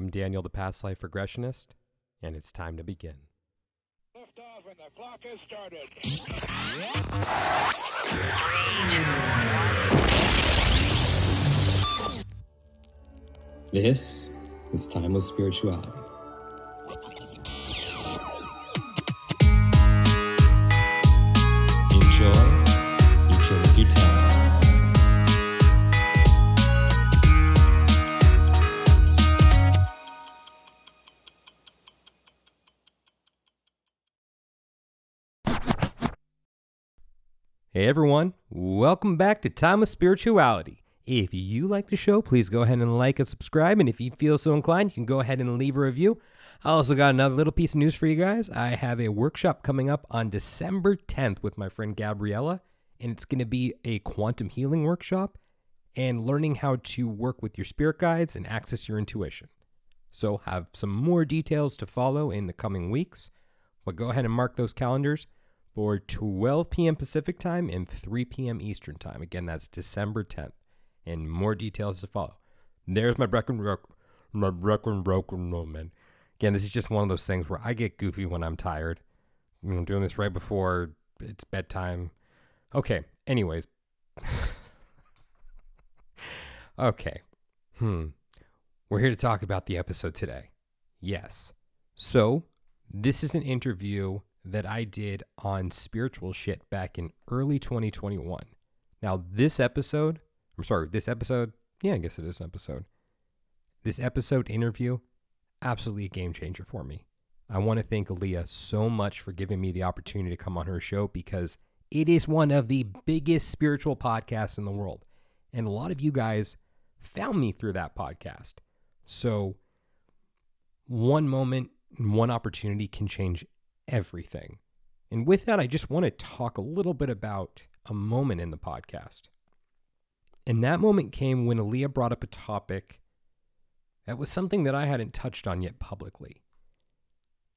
I'm Daniel, the past life regressionist, and it's time to begin. Lift off and the clock has started. This is Timeless Spirituality. Hey everyone, welcome back to Timeless Spirituality. If you like the show, please go ahead and like and subscribe. And if you feel so inclined, you can go ahead and leave a review. I also got another little piece of news for you guys. I have a workshop coming up on December 10th with my friend Gabriella, and it's going to be a quantum healing workshop and learning how to work with your spirit guides and access your intuition. So, have some more details to follow in the coming weeks, but go ahead and mark those calendars for 12 p.m. Pacific time and 3 p.m. Eastern time. Again, that's December 10th, and more details to follow. There's my broken, my broken, broken moment. Again, this is just one of those things where I get goofy when I'm tired. I'm doing this right before it's bedtime. Okay. Anyways. okay. Hmm. We're here to talk about the episode today. Yes. So, this is an interview that I did on spiritual shit back in early 2021. Now, this episode, I'm sorry, this episode, yeah, I guess it is an episode. This episode interview, absolutely a game changer for me. I want to thank Alea so much for giving me the opportunity to come on her show because it is one of the biggest spiritual podcasts in the world. And a lot of you guys found me through that podcast. So, one moment, one opportunity can change everything. And with that, I just want to talk a little bit about a moment in the podcast. And that moment came when Alea brought up a topic that was something that I hadn't touched on yet publicly.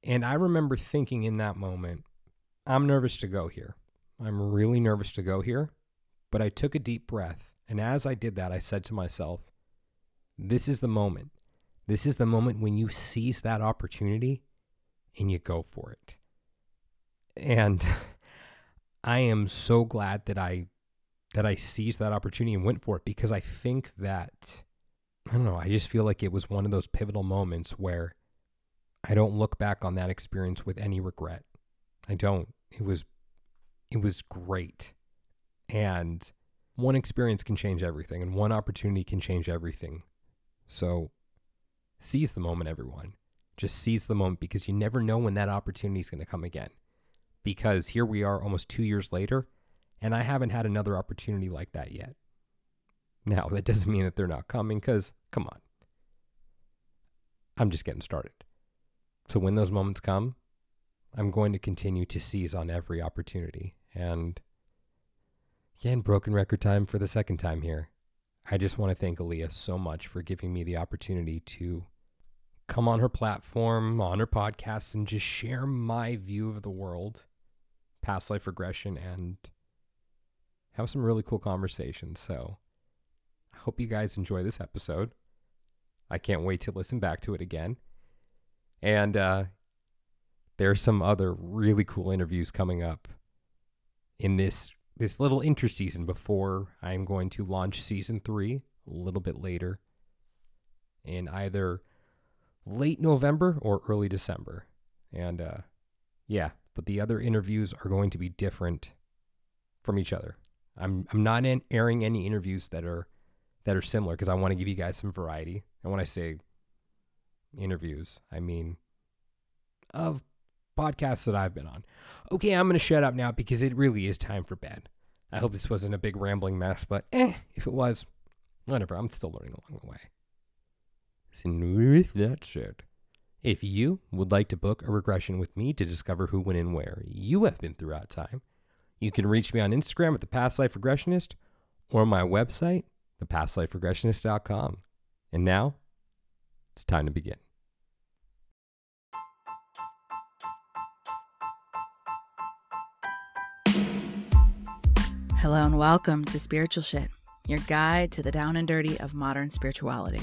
And I remember thinking in that moment, I'm nervous to go here. I'm really nervous to go here. But I took a deep breath. And as I did that, I said to myself, this is the moment. This is the moment when you seize that opportunity and you go for it. And I am so glad that I that I seized that opportunity and went for it because I think that I don't know, I just feel like it was one of those pivotal moments where I don't look back on that experience with any regret. I don't. It was it was great. And one experience can change everything and one opportunity can change everything. So seize the moment everyone. Just seize the moment because you never know when that opportunity is going to come again because here we are almost two years later, and I haven't had another opportunity like that yet. Now, that doesn't mean that they're not coming, because come on. I'm just getting started. So when those moments come, I'm going to continue to seize on every opportunity. And again, broken record time for the second time here. I just want to thank Alea so much for giving me the opportunity to come on her platform, on her podcast, and just share my view of the world past life regression and have some really cool conversations. So I hope you guys enjoy this episode. I can't wait to listen back to it again. And uh, there's some other really cool interviews coming up in this this little interseason before I'm going to launch season three a little bit later in either late November or early December. And uh, yeah, but the other interviews are going to be different from each other. I'm I'm not in airing any interviews that are that are similar because I want to give you guys some variety. And when I say interviews, I mean of podcasts that I've been on. Okay, I'm going to shut up now because it really is time for bed. I hope this wasn't a big rambling mess, but eh, if it was, whatever. I'm still learning along the way. So with that said, if you would like to book a regression with me to discover who, when, and where you have been throughout time, you can reach me on Instagram at the Past Life Regressionist or my website, thepastliferegressionist.com. And now, it's time to begin. Hello and welcome to Spiritual Shit, your guide to the down and dirty of modern spirituality.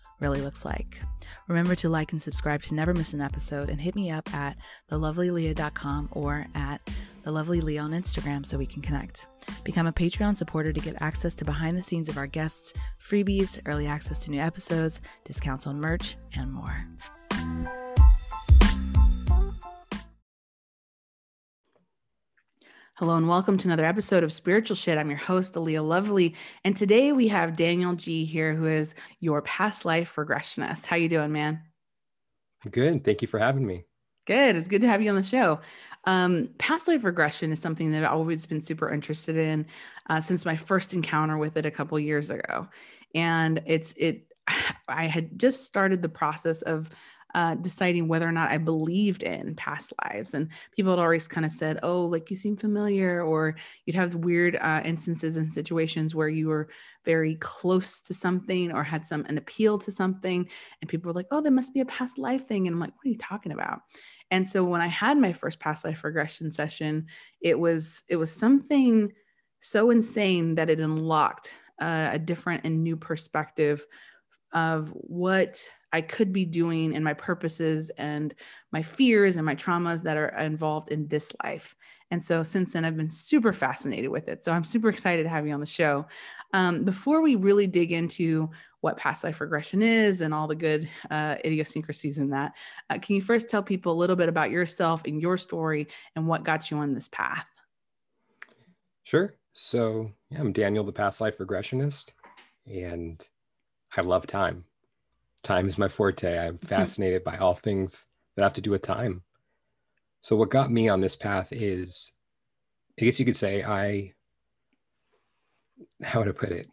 really looks like. Remember to like and subscribe to never miss an episode and hit me up at thelovelyalea.com or at thelovelyalea on Instagram so we can connect. Become a Patreon supporter to get access to behind the scenes of our guests, freebies, early access to new episodes, discounts on merch, and more. Hello and welcome to another episode of Spiritual Shit. I'm your host, Alea Lovely, and today we have Daniel G here, who is your past life regressionist. How you doing, man? Good. Thank you for having me. Good. It's good to have you on the show. Um, past life regression is something that I've always been super interested in uh, since my first encounter with it a couple years ago, and it's it. I had just started the process of uh, deciding whether or not I believed in past lives. And people had always kind of said, oh, like you seem familiar, or you'd have weird uh, instances and situations where you were very close to something or had some an appeal to something. And people were like, oh, there must be a past life thing. And I'm like, what are you talking about? And so when I had my first past life regression session, it was it was something so insane that it unlocked uh, a different and new perspective of what I could be doing and my purposes and my fears and my traumas that are involved in this life. And so since then, I've been super fascinated with it. So I'm super excited to have you on the show. Um, before we really dig into what past life regression is and all the good uh, idiosyncrasies in that, uh, can you first tell people a little bit about yourself and your story and what got you on this path? Sure. So, yeah, I'm Daniel, the past life regressionist, and I love time time is my forte. I'm mm-hmm. fascinated by all things that have to do with time. So, what got me on this path is, I guess you could say, I, how would I put it?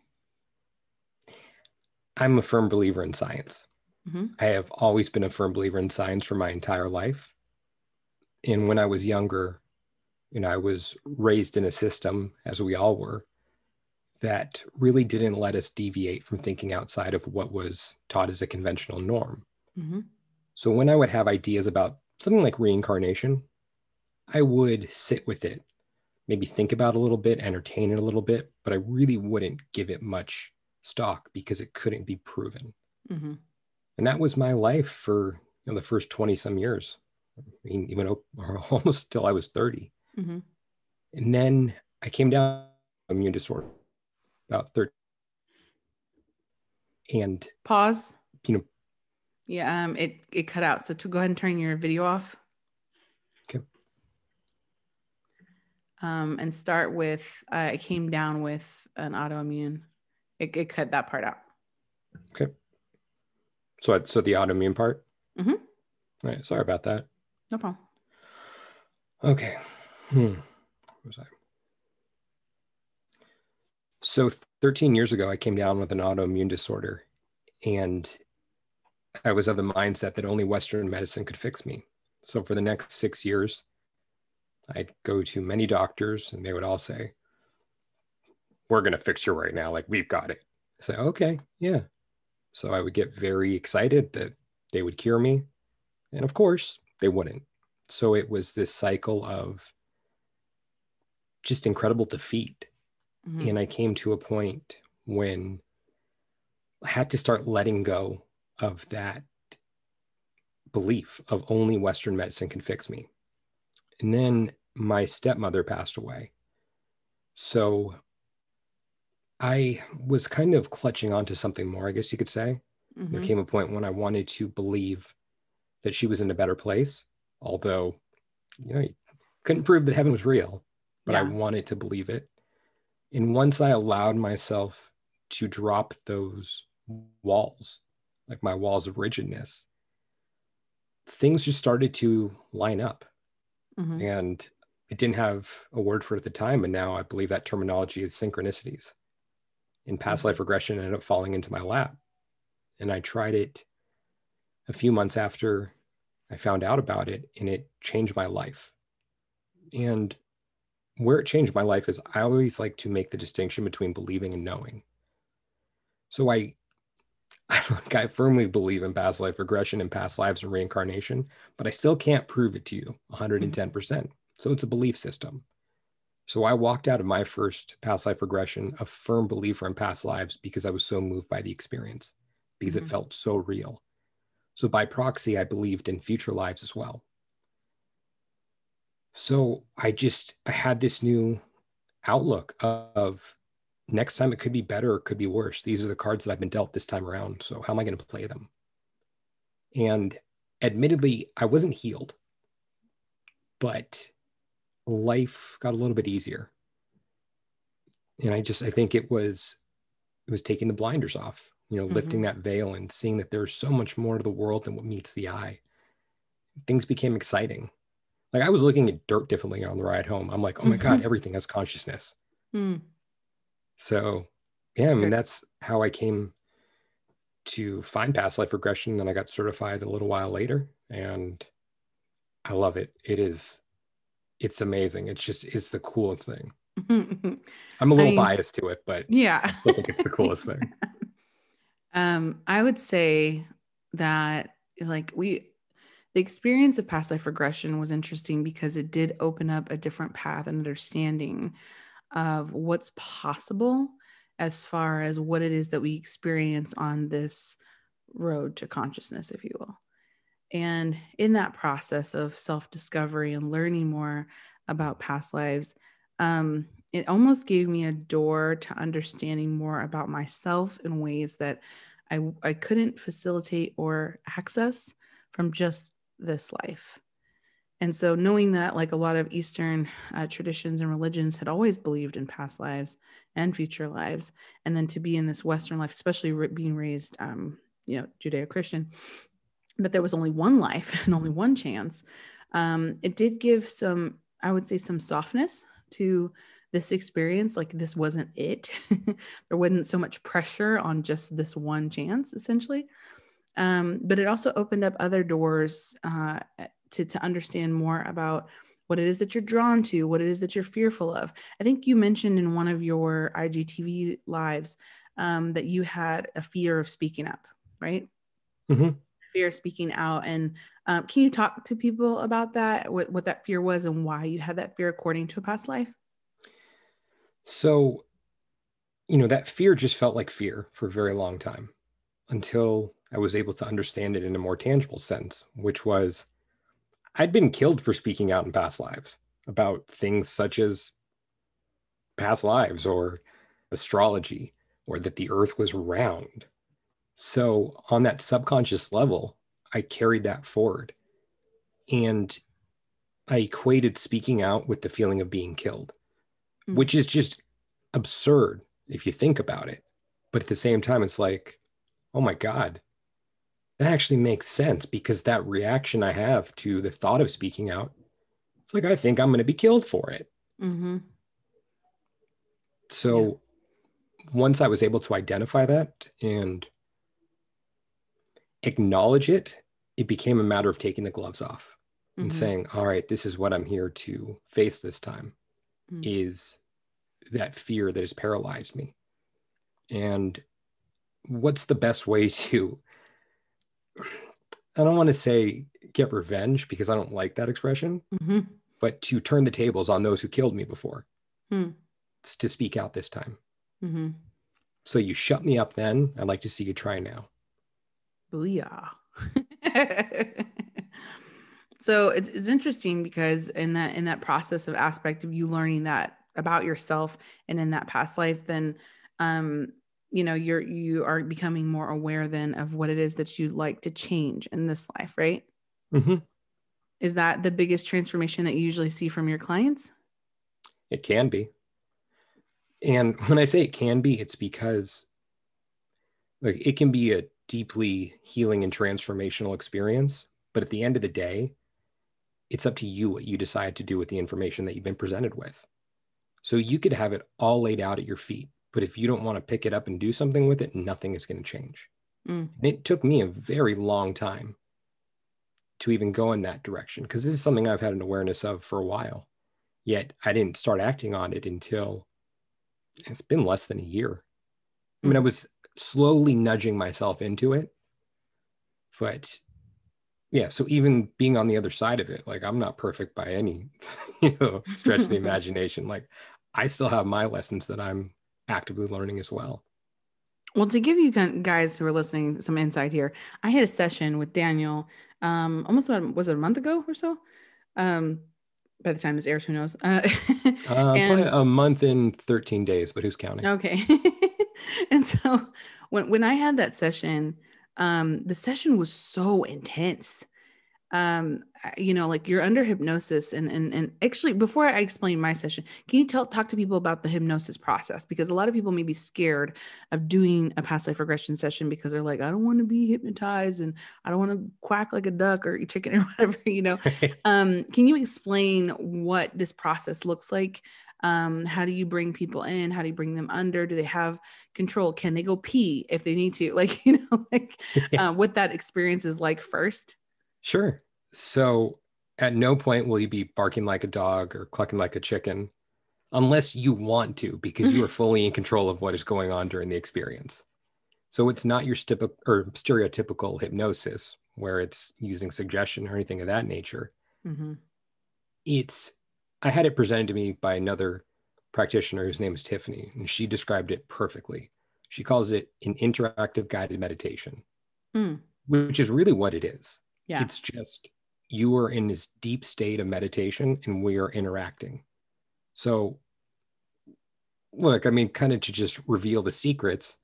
I'm a firm believer in science. Mm-hmm. I have always been a firm believer in science for my entire life. And when I was younger, you know, I was raised in a system, as we all were, that really didn't let us deviate from thinking outside of what was taught as a conventional norm. Mm-hmm. So when I would have ideas about something like reincarnation, I would sit with it, maybe think about a little bit, entertain it a little bit, but I really wouldn't give it much stock because it couldn't be proven. Mm-hmm. And that was my life for you know, the first 20 some years. I mean, even almost till I was 30. Mm-hmm. And then I came down immune disorder about 30 and pause. you know yeah um it it cut out. So to go ahead and turn your video off. Okay. Um and start with uh, it came down with an autoimmune. It, it cut that part out. Okay. So so the autoimmune part? Mm-hmm. all right. Sorry about that. No problem. Okay. Hmm. Where was i so 13 years ago, I came down with an autoimmune disorder, and I was of the mindset that only Western medicine could fix me. So for the next six years, I'd go to many doctors, and they would all say, "We're going to fix you right now. Like we've got it." I say, "Okay, yeah." So I would get very excited that they would cure me, and of course, they wouldn't. So it was this cycle of just incredible defeat Mm-hmm. And I came to a point when I had to start letting go of that belief of only Western medicine can fix me. And then my stepmother passed away. So I was kind of clutching onto something more, I guess you could say. Mm-hmm. There came a point when I wanted to believe that she was in a better place, although, you know, couldn't prove that heaven was real, but yeah. I wanted to believe it. And once I allowed myself to drop those walls, like my walls of rigidness, things just started to line up. Mm-hmm. And I didn't have a word for it at the time. And now I believe that terminology is synchronicities. In past mm-hmm. life regression, ended up falling into my lap. And I tried it a few months after I found out about it, and it changed my life. And where it changed my life is I always like to make the distinction between believing and knowing. So I, I I firmly believe in past life regression and past lives and reincarnation, but I still can't prove it to you 110%. So it's a belief system. So I walked out of my first past life regression a firm believer in past lives because I was so moved by the experience, because Mhm. it felt so real. So by proxy, I believed in future lives as well. So I just I had this new outlook of next time it could be better, it could be worse. These are the cards that I've been dealt this time around. So how am I going to play them? And admittedly, I wasn't healed, but life got a little bit easier. And I just I think it was it was taking the blinders off, you know, lifting mm-hmm. that veil and seeing that there's so much more to the world than what meets the eye. Things became exciting. Like I was looking at dirt differently on the ride home. I'm like, oh my God, Mhm. everything has consciousness. Hmm. So yeah, I mean that's how I came to find past life regression. Then I got certified a little while later, and I love it. It is, it's amazing. It's just it's the coolest thing. I'm a little mean- biased to it, but yeah. I still think it's the coolest thing. Um, I would say that like we the experience of past life regression was interesting because it did open up a different path and understanding of what's possible as far as what it is that we experience on this road to consciousness, if you will. And in that process of self discovery and learning more about past lives, um, it almost gave me a door to understanding more about myself in ways that I, I couldn't facilitate or access from just this life. And so, knowing that, like a lot of Eastern uh, traditions and religions had always believed in past lives and future lives, and then to be in this Western life, especially re- being raised, um, you know, Judeo Christian, that there was only one life and only one chance, um, it did give some, I would say, some softness to this experience. Like this wasn't it. there wasn't so much pressure on just this one chance, essentially. Um, but it also opened up other doors uh, to to understand more about what it is that you're drawn to, what it is that you're fearful of. I think you mentioned in one of your IGTV lives um, that you had a fear of speaking up, right? Mhm. Fear of speaking out. And um, can you talk to people about that, what, what that fear was, and why you had that fear according to a past life? So, you know, that fear just felt like fear for a very long time until I was able to understand it in a more tangible sense, which was I'd been killed for speaking out in past lives about things such as past lives or astrology or that the earth was round. So, on that subconscious level, I carried that forward. And I equated speaking out with the feeling of being killed, Mm. which is just absurd if you think about it. But at the same time, it's like, oh my God, that actually makes sense because that reaction I have to the thought of speaking out, it's like, I think I'm going to be killed for it. Mm-hmm. So once I was able to identify that and acknowledge it, it became a matter of taking the gloves off and Mhm. saying, all right, this is what I'm here to face this time Mm. is that fear that has paralyzed me. And what's the best way to, I don't want to say get revenge because I don't like that expression, Mhm. but to turn the tables on those who killed me before. It's to speak out this time. Mhm. So you shut me up then. I'd like to see you try now. Booyah. so it's, it's interesting because in that in that process of aspect of you learning that about yourself and in that past life, then um, you know, you're you are becoming more aware then of what it is that you'd like to change in this life, right? Mhm. Is that the biggest transformation that you usually see from your clients? It can be. And when I say it can be, it's because like it can be a deeply healing and transformational experience, but at the end of the day, it's up to you what you decide to do with the information that you've been presented with. So you could have it all laid out at your feet, but if you don't want to pick it up and do something with it, nothing is going to change. Mm. And it took me a very long time to even go in that direction because this is something I've had an awareness of for a while. Yet I didn't start acting on it until it's been less than a year. I mean, I was slowly nudging myself into it. But yeah, so even being on the other side of it, like I'm not perfect by any you know stretch of the imagination. Like I still have my lessons that I'm actively learning as well. Well, to give you guys who are listening some insight here, I had a session with Daniel um, almost about, was it a month ago or so? Um, by the time this airs, who knows? Uh, Uh, And- a month in 13 days, but who's counting? Okay. and so when when I had that session, um, the session was so intense. Um, you know, like you're under hypnosis, and and and actually, before I explain my session, can you tell talk to people about the hypnosis process? Because a lot of people may be scared of doing a past life regression session because they're like, I don't want to be hypnotized, and I don't want to quack like a duck or eat chicken or whatever, you know um, can you explain what this process looks like um, how do you bring people in how do you bring them under do they have control can they go pee if they need to like you know like Yeah. uh, what that experience is like first Sure. So at no point will you be barking like a dog or clucking like a chicken unless you want to, because you are fully in control of what is going on during the experience. So it's not your stip- or stereotypical hypnosis where it's using suggestion or anything of that nature. hmm It's, I had it presented to me by another practitioner whose name is Tiffany, and she described it perfectly. She calls it an interactive guided meditation, Mm. which is really what it is. yeah It's just you are in this deep state of meditation and we are interacting. So, look, I mean, kind of to just reveal the secrets,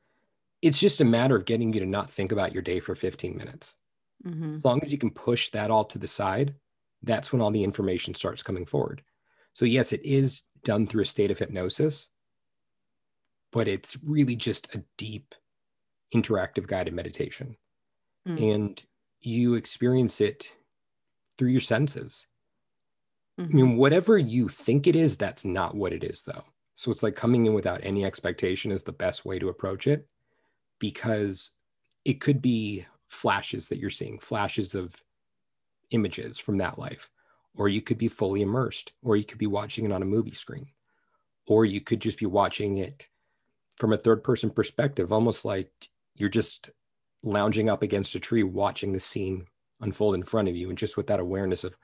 it's just a matter of getting you to not think about your day for 15 minutes. hmm As long as you can push that all to the side, that's when all the information starts coming forward. So, yes, it is done through a state of hypnosis, but it's really just a deep, interactive guided meditation. Mm. And you experience it through your senses. I Mhm. mean, whatever you think it is, that's not what it is, though. So it's like coming in without any expectation is the best way to approach it because it could be flashes that you're seeing, flashes of images from that life, or you could be fully immersed, or you could be watching it on a movie screen, or you could just be watching it from a third person perspective, almost like you're just lounging up against a tree watching the scene unfold in front of you, and just with that awareness of,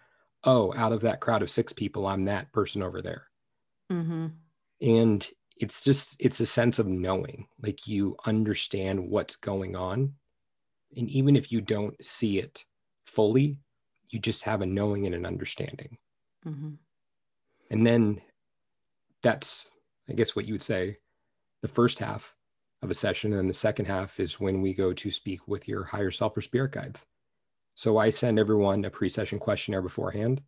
oh, out of that crowd of six people, I'm that person over there. Mhm. And it's just, it's a sense of knowing, like you understand what's going on. And even if you don't see it fully, you just have a knowing and an understanding. Mhm. And then that's, I guess, what you would say the first half of a session. And then the second half is when we go to speak with your higher self or spirit guides. So I send everyone a pre session questionnaire beforehand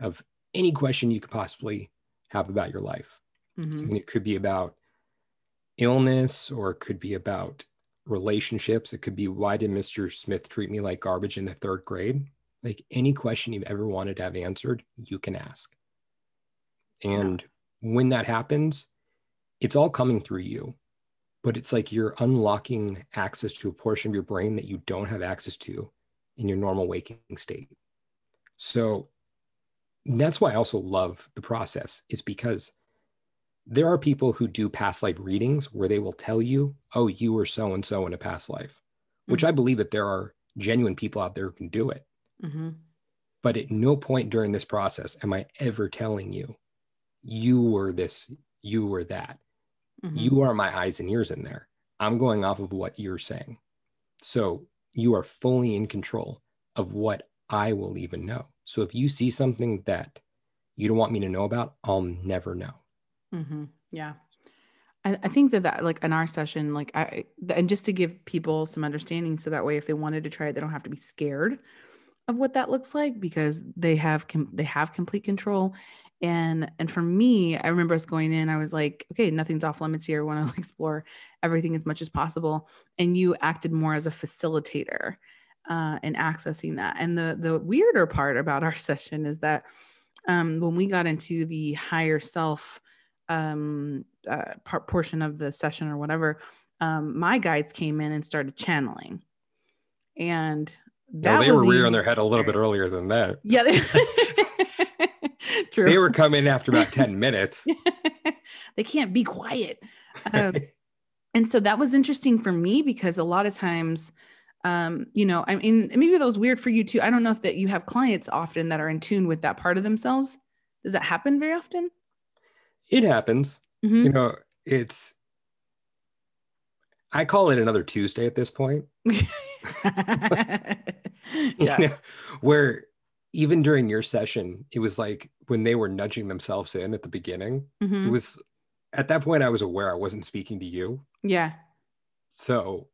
of any question you could possibly have about your life. Mhm. I mean, it could be about illness or it could be about relationships. It could be why did Mr. Smith treat me like garbage in the third grade? Like any question you've ever wanted to have answered, you can ask. And when that happens, it's all coming through you, but it's like you're unlocking access to a portion of your brain that you don't have access to in your normal waking state. So that's why I also love the process, is because there are people who do past life readings where they will tell you, oh, you were so and so in a past life, which I believe that there are genuine people out there who can do it. Mhm. But at no point during this process am I ever telling you, you were this, you were that. Mhm. You are my eyes and ears in there. I'm going off of what you're saying. So you are fully in control of what I will even know. So if you see something that you don't want me to know about, I'll never know. hmm Yeah. I, I think that that like in our session, like I, and just to give people some understanding. So that way, if they wanted to try it, they don't have to be scared of what that looks like because they have, com- they have complete control. And, and for me, I remember us going in, I was like, okay, nothing's off limits here. I want to explore everything as much as possible. And you acted more as a facilitator uh, in accessing that. And the, the weirder part about our session is that um, when we got into the higher self um, uh, part portion of the session or whatever, um, my guides came in and started channeling, and No, that they was were rearing their head a little bit earlier than that. Yeah, they, true. They were coming after about 10 minutes. they can't be quiet. Um, and so that was interesting for me because a lot of times um you know i mean maybe that was weird for you too i don't know if that you have clients often that are in tune with that part of themselves does that happen very often it happens. Mhm. You know, it's, I call it another Tuesday at this point. you yeah know, where even during your session, it was like when they were nudging themselves in at the beginning, Mhm. it was at that point I was aware I wasn't speaking to you. yeah So,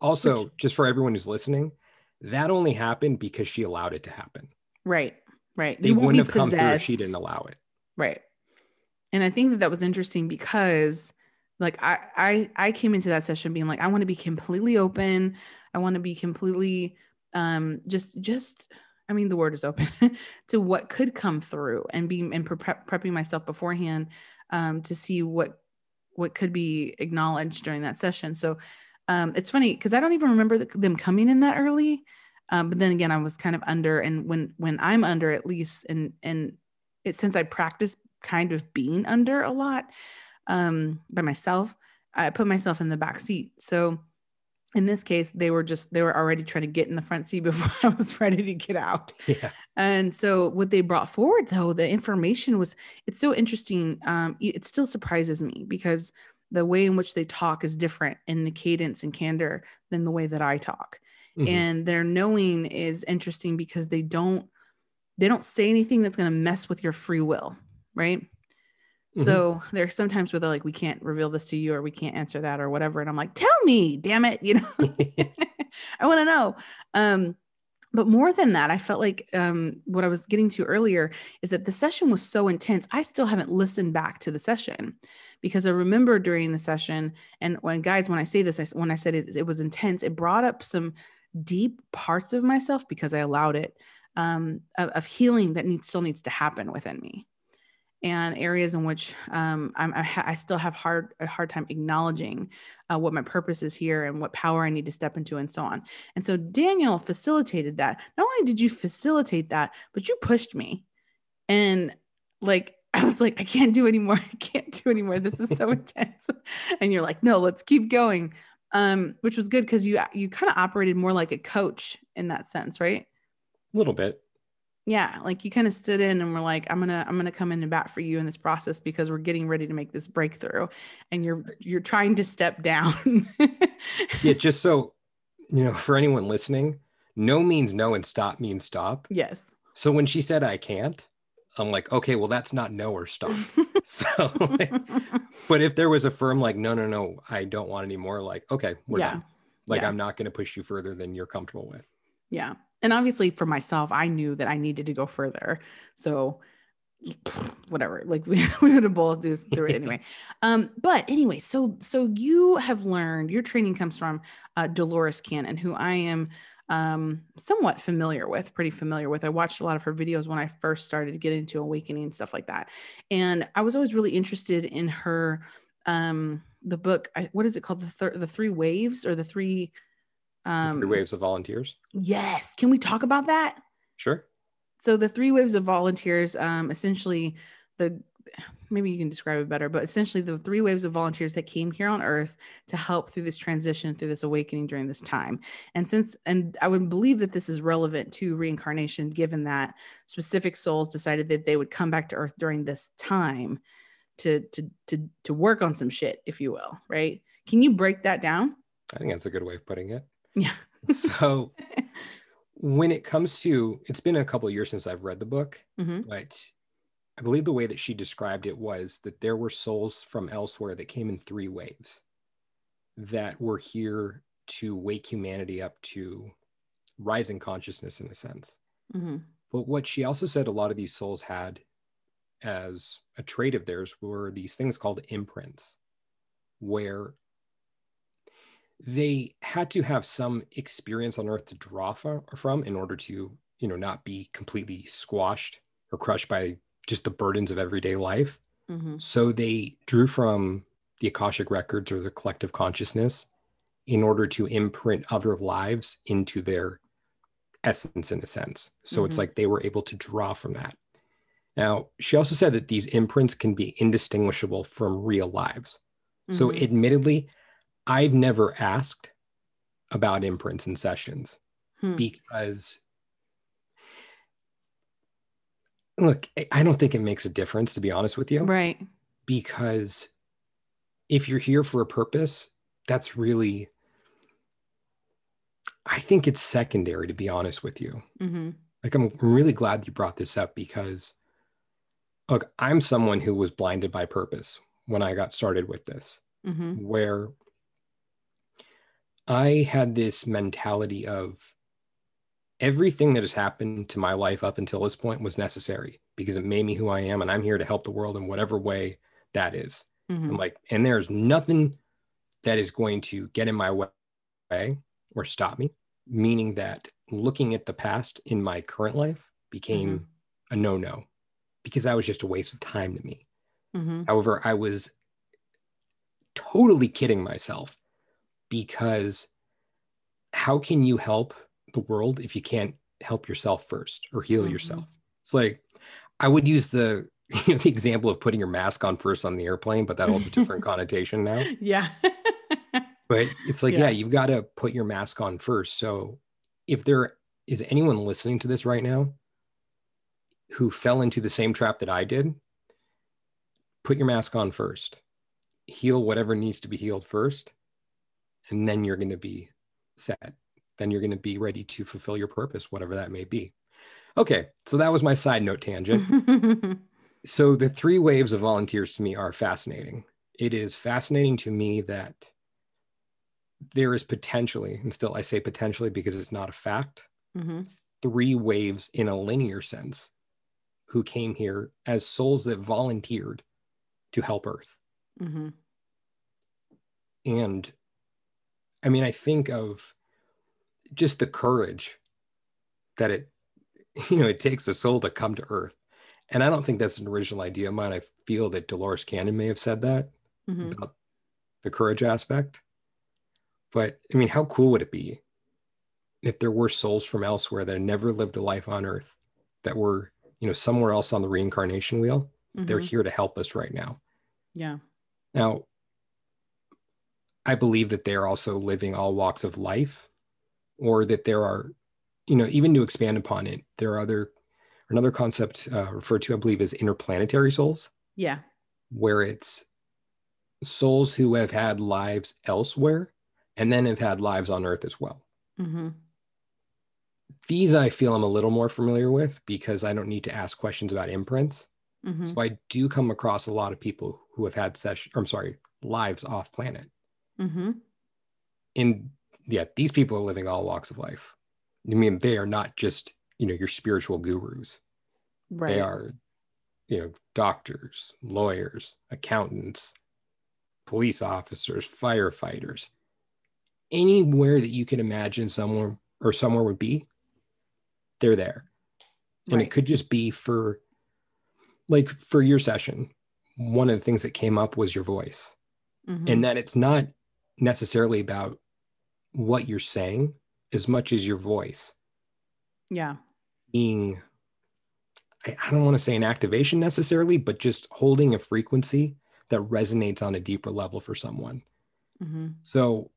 also, just for everyone who's listening, that only happened because she allowed it to happen. right right They You wouldn't have come through if she didn't allow it. Right. And I think that that was interesting because like I I I came into that session being like I want to be completely open. I want to be completely um just just I mean the word is open to what could come through and be and pre- prepping myself beforehand um to see what what could be acknowledged during that session. So um it's funny because I don't even remember th- them coming in that early. Um, but then again, I was kind of under, and when when I'm under, at least, and and it since I practice kind of being under a lot um, by myself, I put myself in the back seat. So in this case, they were just they were already trying to get in the front seat before I was ready to get out. Yeah. And so what they brought forward though, the information was it's so interesting. Um, it still surprises me because the way in which they talk is different in the cadence and candor than the way that I talk Mhm. and their knowing is interesting because they don't they don't say anything that's going to mess with your free will right Mhm. so there's sometimes where they're like we can't reveal this to you or we can't answer that or whatever and i'm like tell me damn it you know? I want to know. Um but more than that i felt like um what i was getting to earlier is that the session was so intense i still haven't listened back to the session. Because i remember during the session and when guys when i say this I, when i said it, it was intense it brought up some deep parts of myself because i allowed it um, of, of healing that needs still needs to happen within me and areas in which um, I'm, I, ha- I still have hard a hard time acknowledging uh, what my purpose is here and what power I need to step into and so on. And so Daniel facilitated that. Not only did you facilitate that, but you pushed me, and like I was like, I can't do anymore. I can't do anymore. This is so intense. And you're like, no, let's keep going. Um, which was good because you you kind of operated more like a coach in that sense, right? A little bit. Yeah like you kind of stood in and were like i'm gonna i'm gonna come in and bat for you in this process because we're getting ready to make this breakthrough and you're you're trying to step down Yeah, just so you know, for anyone listening, no means no and stop means stop. yes So when she said I can't, I'm like, okay, well, that's not no or stop. So, but if there was a firm like, no, no, no, I don't want any more, like, okay, we're Yeah. done. Like, Yeah. I'm not going to push you further than you're comfortable with. yeah and obviously for myself i knew that i needed to go further. So whatever like we, we would have both do through it anyway. Um but anyway so so you have learned your training comes from uh, dolores cannon who i am um somewhat familiar with pretty familiar with. I watched a lot of her videos when i first started to get into awakening and stuff like that. And i was always really interested in her um the book I, what is it called? The thir- the three waves or the three um Three waves of volunteers. yes can we talk about that Sure. so the three waves of volunteers um essentially the maybe you can describe it better but essentially the three waves of volunteers that came here on earth to help through this transition through this awakening during this time and since and i would believe that this is relevant to reincarnation given that specific souls decided that they would come back to earth during this time to to to to work on some shit if you will right can you break that down I think that's a good way of putting it. Yeah. So when it comes to, it's been a couple of years since I've read the book, hmm but I believe the way that she described it was that there were souls from elsewhere that came in three waves that were here to wake humanity up to rising consciousness in a sense. hmm But what she also said a lot of these souls had as a trait of theirs were these things called imprints, where they had to have some experience on earth to draw from, from in order to, you know, not be completely squashed or crushed by just the burdens of everyday life. hmm So they drew from the Akashic records or the collective consciousness in order to imprint other lives into their essence in a sense. So it's Mhm. like they were able to draw from that. Now, she also said that these imprints can be indistinguishable from real lives. So, Mhm. admittedly, I've never asked about imprints and sessions Hmm. because, look, I- don't think it makes a difference, to be honest with you, right. because if you're here for a purpose, that's really, I think it's secondary, to be honest with you. hmm Like, I'm really glad you brought this up because, look, I'm someone who was blinded by purpose when I got started with this hmm where I had this mentality of everything that has happened to my life up until this point was necessary because it made me who I am and I'm here to help the world in whatever way that is. hmm I'm like, and there's nothing that is going to get in my way or stop me, meaning that looking at the past in my current life became a no no because that was just a waste of time to me. hmm However, I was totally kidding myself because how can you help the world if you can't help yourself first or heal Mhm. yourself? It's like I would use the, you know, the example of putting your mask on first on the airplane, but that holds a different connotation now. Yeah. But it's like, Yeah. yeah, you've got to put your mask on first. So if there is anyone listening to this right now who fell into the same trap that I did, put your mask on first. Heal whatever needs to be healed first. And then you're going to be set. Then you're going to be ready to fulfill your purpose, whatever that may be. Okay. So that was my side note tangent. So the three waves of volunteers to me are fascinating. It is fascinating to me that there is potentially, and still I say potentially because it's not a fact, hmm three waves in a linear sense who came here as souls that volunteered to help Earth. hmm And I mean, I think of just the courage that it, you know, it takes a soul to come to Earth. And I don't think that's an original idea of mine. I feel that Dolores Cannon may have said that hmm about the courage aspect. But I mean, how cool would it be if there were souls from elsewhere that never lived a life on Earth that were, you know, somewhere else on the reincarnation wheel? They're Mhm. here to help us right now. Yeah. Now, I believe that they are also living all walks of life, or that there are, you know, even to expand upon it, there are other, another concept uh, referred to, I believe, as interplanetary souls, Yeah. where it's souls who have had lives elsewhere and then have had lives on Earth as well. hmm These I feel I'm a little more familiar with because I don't need to ask questions about imprints. hmm So I do come across a lot of people who have had session, I'm sorry, lives off planet. Hmm and yeah, these people are living all walks of life. I mean, they are not just, you know, your spiritual gurus. Right. They are, you know, doctors, lawyers, accountants, police officers, firefighters. Anywhere that you can imagine someone or somewhere would be, they're there. And Right. it could just be for like for your session. One of the things that came up was your voice Mhm. and that it's not necessarily about what you're saying as much as your voice. Yeah. being I, I don't want to say an activation necessarily but just holding a frequency that resonates on a deeper level for someone. Hmm so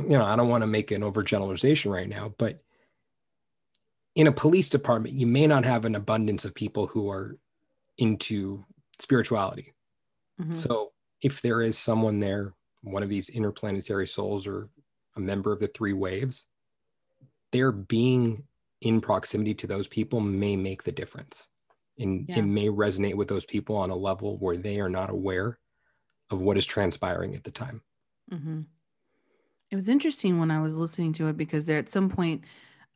you know i don't want to make an overgeneralization right now but in a police department you may not have an abundance of people who are into spirituality. Hmm So if there is someone there, one of these interplanetary souls or a member of the three waves, their being in proximity to those people may make the difference. And Yeah. it may resonate with those people on a level where they are not aware of what is transpiring at the time. hmm It was interesting when I was listening to it because there at some point,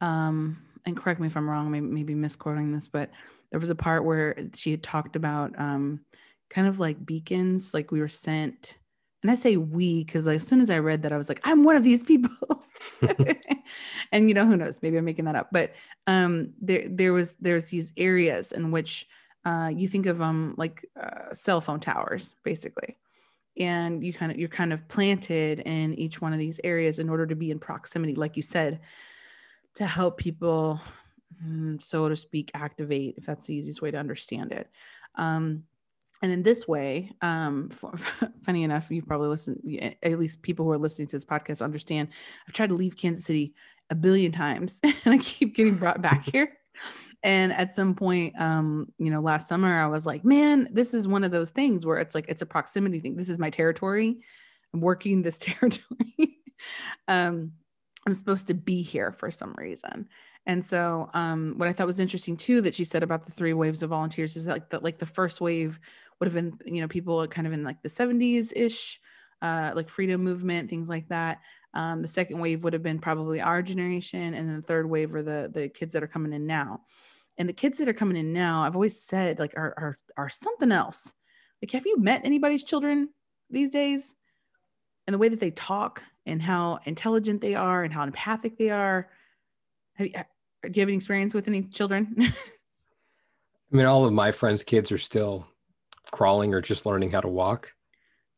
um, and correct me if I'm wrong, maybe, maybe misquoting this, but there was a part where she had talked about um, kind of like beacons, like we were sent. And I say we because as soon as I read that, I was like, I'm one of these people. and you know, who knows? Maybe I'm making that up. But um, there, there was there's these areas in which uh, you think of um like uh, cell phone towers, basically and you kind of you're kind of planted in each one of these areas in order to be in proximity like you said to help people mm, so to speak activate if that's the easiest way to understand it um, and in this way um, for, funny enough you've probably listened at least people who are listening to this podcast understand i've tried to leave kansas city a billion times and i keep getting brought back here. And at some point um you know last summer i was like man this is one of those things where it's like it's a proximity thing. This is my territory. I'm working this territory. Um i'm supposed to be here for some reason. And so um what i thought was interesting too that she said about the three waves of volunteers is like that like the first wave would have been you know people kind of in like the 70s ish uh like freedom movement things like that um, the second wave would have been probably our generation, and then the third wave are the the kids that are coming in now. And the kids that are coming in now, I've always said like are are are something else. Like, have you met anybody's children these days? And the way that they talk and how intelligent they are and how empathic they are. Have you, do you have any experience with any children? I mean, all of my friends' kids are still crawling or just learning how to walk.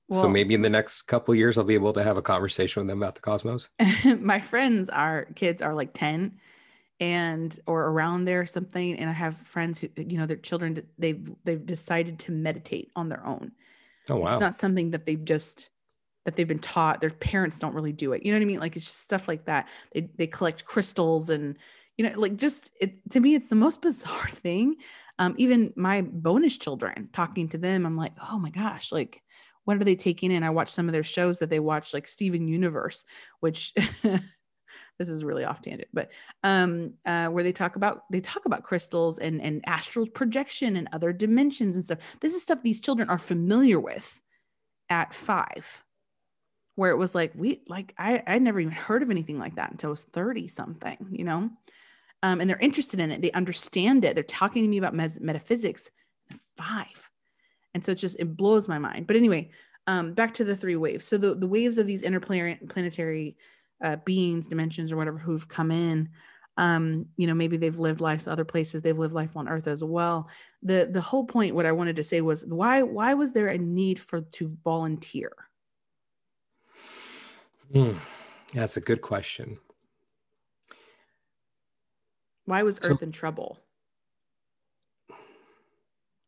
Well, so maybe in the next couple years, I'll be able to have a conversation with them about the cosmos. my friends are kids are like 10 and or around there or something. And I have friends who, you know, their children, they've, they've decided to meditate on their own. Oh, wow. It's not something that they've just, that they've been taught. Their parents don't really do it. You know what I mean? Like it's just stuff like that. They, they collect crystals and, you know, like just it, to me, it's the most bizarre thing. Um, even my bonus children talking to them, I'm like, oh my gosh, like, what are they taking in? I watched some of their shows that they watch, like Steven Universe, which this is really off tangent, but um, uh, where they talk about they talk about crystals and and astral projection and other dimensions and stuff. This is stuff these children are familiar with at five, where it was like we like I I never even heard of anything like that until I was thirty something, you know. Um, and they're interested in it. They understand it. They're talking to me about mes- metaphysics. Five and so it just it blows my mind but anyway um back to the three waves so the, the waves of these interplanetary uh, beings dimensions or whatever who've come in um you know maybe they've lived lives other places they've lived life on earth as well the the whole point what i wanted to say was why why was there a need for to volunteer mm, that's a good question why was earth so, in trouble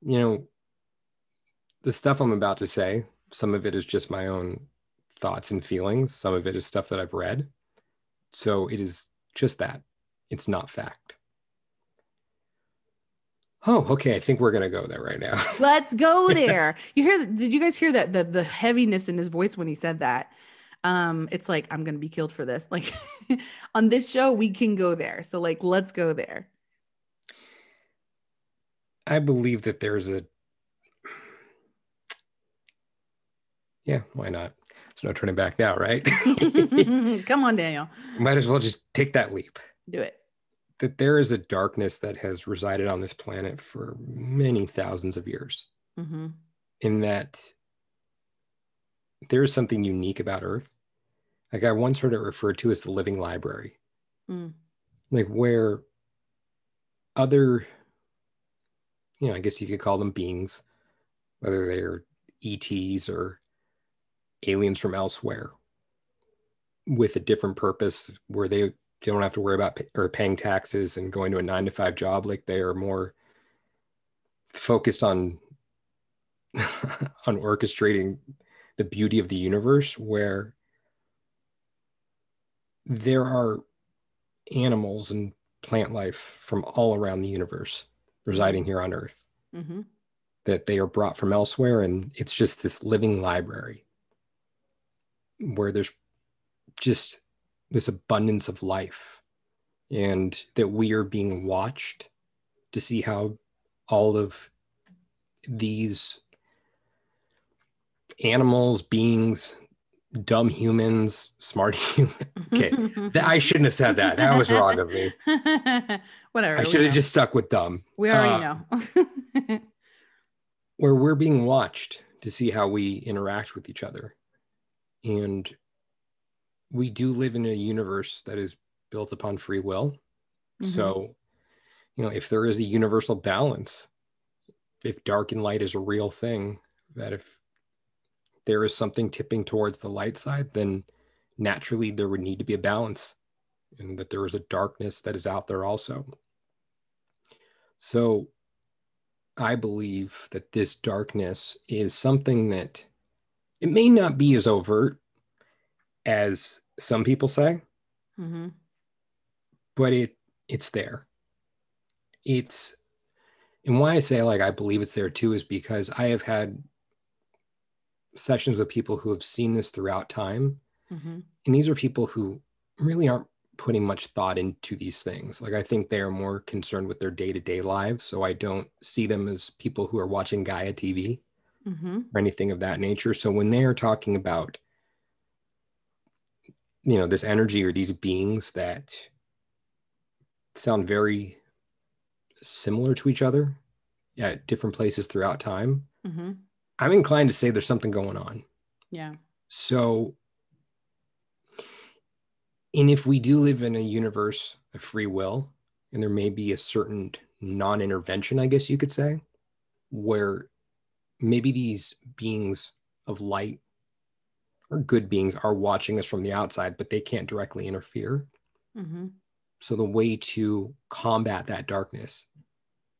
you know the stuff I'm about to say, some of it is just my own thoughts and feelings. Some of it is stuff that I've read. So it is just that. It's not fact. Oh, okay. I think we're gonna go there right now. Let's go there. you hear? Did you guys hear that? The the heaviness in his voice when he said that. Um, it's like I'm gonna be killed for this. Like on this show, we can go there. So like, let's go there. I believe that there's a yeah, why not? There's no turning back now, right? Come on, Daniel. Might as well just take that leap. Do it. That there is a darkness that has resided on this planet for many thousands of years. Mm-hmm. In that there is something unique about Earth. Like I once heard it referred to as the living library. Mm. Like where other, you know, I guess you could call them beings, whether they're ETs or aliens from elsewhere with a different purpose where they don't have to worry about pay, or paying taxes and going to a nine to five job like they are more focused on on orchestrating the beauty of the universe where there are animals and plant life from all around the universe residing here on earth mm-hmm. that they are brought from elsewhere and it's just this living library where there's just this abundance of life and that we are being watched to see how all of these animals, beings, dumb humans, smart humans. Okay, I shouldn't have said that. That was wrong of me. Whatever. I should have just stuck with dumb. We already uh, know. where we're being watched to see how we interact with each other and we do live in a universe that is built upon free will. Mm-hmm. So, you know, if there is a universal balance, if dark and light is a real thing, that if there is something tipping towards the light side, then naturally there would need to be a balance and that there is a darkness that is out there also. So I believe that this darkness is something that it may not be as overt as some people say, Mm-hmm. but it it's there. It's and why I say like I believe it's there too is because I have had sessions with people who have seen this throughout time Mm-hmm. and these are people who really aren't putting much thought into these things like i think they are more concerned with their day-to-day lives so i don't see them as people who are watching gaia tv Mm-hmm. or anything of that nature so when they are talking about you know this energy or these beings that sound very similar to each other at different places throughout time Mm-hmm. I'm inclined to say there's something going on Yeah. So, and if we do live in a universe of free will, and there may be a certain non intervention, I guess you could say, where maybe these beings of light or good beings are watching us from the outside, but they can't directly interfere. Mm-hmm. So, the way to combat that darkness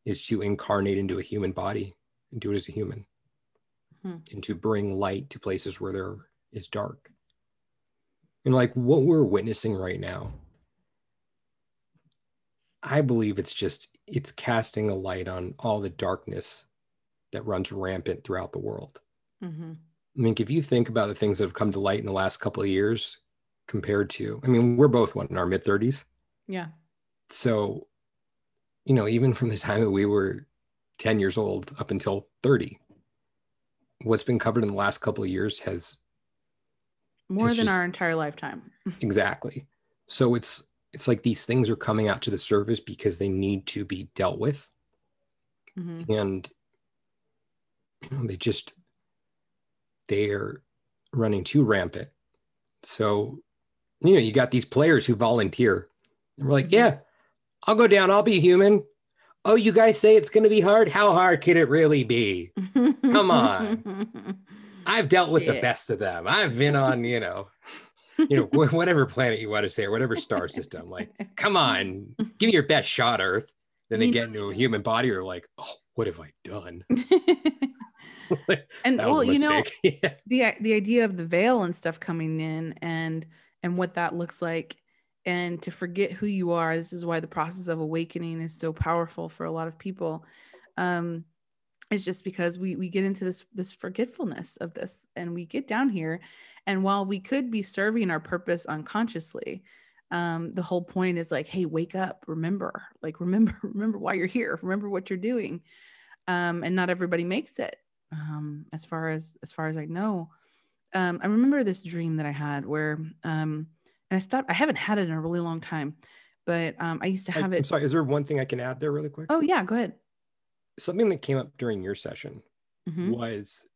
is to incarnate into a human body and do it as a human Hmm. and to bring light to places where there is dark. And like what we're witnessing right now, I believe it's just it's casting a light on all the darkness that runs rampant throughout the world. Mm-hmm. I mean, if you think about the things that have come to light in the last couple of years compared to, I mean, we're both what in our mid 30s. Yeah. So, you know, even from the time that we were 10 years old up until 30, what's been covered in the last couple of years has More It's than just- our entire lifetime. exactly. So it's it's like these things are coming out to the surface because they need to be dealt with Mm-hmm. and you know, they just they're running too rampant. So, you know, you got these players who volunteer and we're like, Mhm. yeah, I'll go down, I'll be human. Oh, you guys say it's going to be hard? How hard can it really be? Come on. I've dealt with the best of them. I've been on, you know, you know, whatever planet you want to say, or whatever star system. Like, come on, give me your best shot, Earth. Then they get into a human body, or like, oh, what have I done? and well, you know, yeah. the the idea of the veil and stuff coming in and and what that looks like and to forget who you are this is why the process of awakening is so powerful for a lot of people um it's just because we we get into this this forgetfulness of this and we get down here and while we could be serving our purpose unconsciously um the whole point is like hey wake up remember like remember remember why you're here remember what you're doing um and not everybody makes it um as far as as far as i know. Um i remember this dream that i had where um and i stopped i haven't had it in a really long time but um i used to I, have am it sorry. Is there one thing I can add there, really quick? oh yeah go ahead Something that came up during your session hmm was,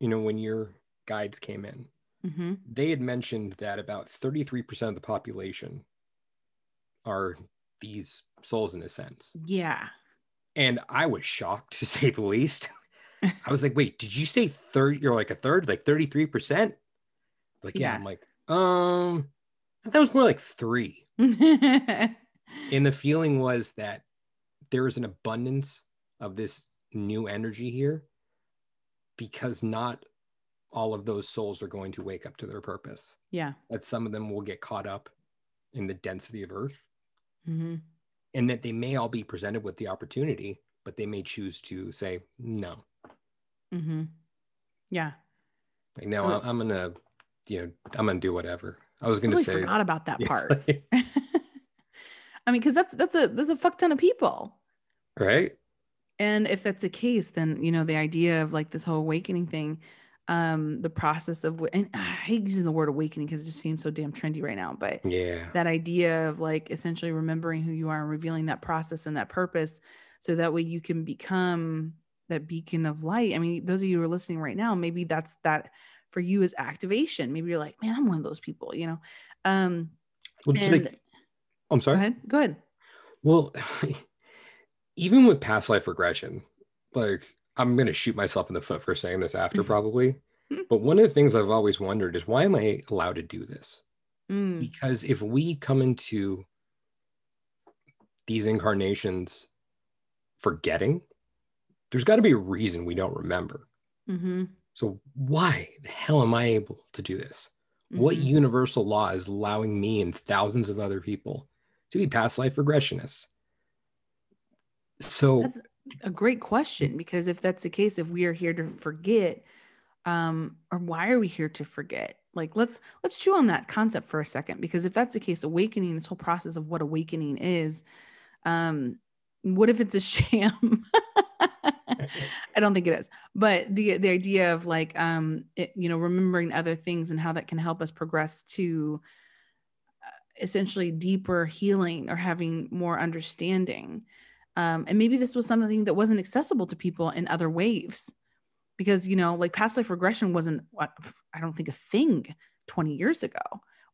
you know, when your guides came in, hmm they had mentioned that about 33% of the population are these souls in a sense. yeah And I was shocked to say the least. I was like, wait, did you say 30? You're like a third, like 33%? Like, yeah. Yeah. I'm like, um, It was more like three. And the feeling was that there is an abundance of this new energy here because not all of those souls are going to wake up to their purpose. Yeah. That some of them will get caught up in the density of Earth hmm and that they may all be presented with the opportunity, but they may choose to say, no, hmm yeah like, no, Oh. I'm, I'm going to, you know, I'm going to do whatever. I was going to really say, forgot about that part i mean because that's that's a that's a fuck ton of people right? and if that's the case then you know the idea of like this whole awakening thing um the process of and i hate using the word awakening because it just seems so damn trendy right now but Yeah. that idea of like essentially remembering who you are and revealing that process and that purpose so that way you can become that beacon of light i mean those of you who are listening right now maybe that's that for you is activation maybe you're like man i'm one of those people you know um Well, and think- I'm go sorry. ahead go ahead Well, even with past life regression, like I'm gonna shoot myself in the foot for saying this after Mhm. probably. but one of the things I've always wondered is why am I allowed to do this? Mm, Because if we come into these incarnations forgetting, there's got to be a reason we don't remember. hmm So why the hell am I able to do this? What mhm. universal law is allowing me and thousands of other people to be past life regressionists? So That's a great question because if that's the case, if we are here to forget, um, or why are we here to forget? Like let's let's chew on that concept for a second because if that's the case, awakening, this whole process of what awakening is, um, what if it's a sham? I don't think it is, but the the idea of like um, it, you know, remembering other things and how that can help us progress to uh, essentially deeper healing or having more understanding. Um, and maybe this was something that wasn't accessible to people in other waves because, you know, like past life regression wasn't, what I don't think, a thing 20 years ago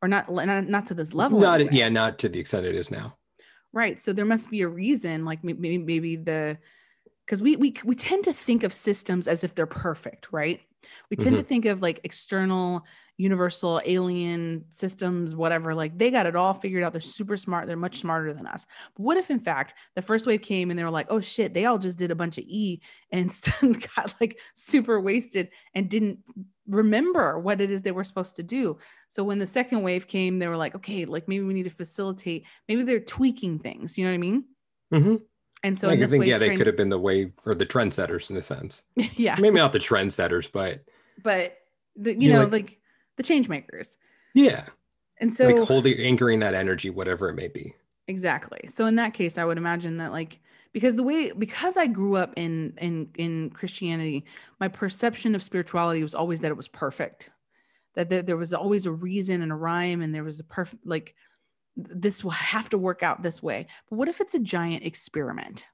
or not, not, not to this level. not anyway. yeah, not to the extent it is now. Right. So there must be a reason, like maybe maybe the because we we we tend to think of systems as if they're perfect, right? We tend to think of like external, universal, alien systems, whatever. Like they got it all figured out. They're super smart. They're much smarter than us. But what if, in fact, the first wave came and they were like, "Oh shit!" They all just did a bunch of E and got like super wasted and didn't remember what it is they were supposed to do. So when the second wave came, they were like, "Okay, like maybe we need to facilitate. Maybe they're tweaking things." You know what I mean? Mm-hmm. And so I this think yeah, they could have been the way or the trendsetters in a sense. yeah, Maybe not the trendsetters, but but the, you You know, know, like- like, the change makers. yeah, And so like holding anchoring that energy, whatever it may be. exactly. So in that case, I would imagine that like because the way because I grew up in in in Christianity, my perception of spirituality was always that it was perfect. That there, there was always a reason and a rhyme and there was a perfect like this will have to work out this way. But what if it's a giant experiment?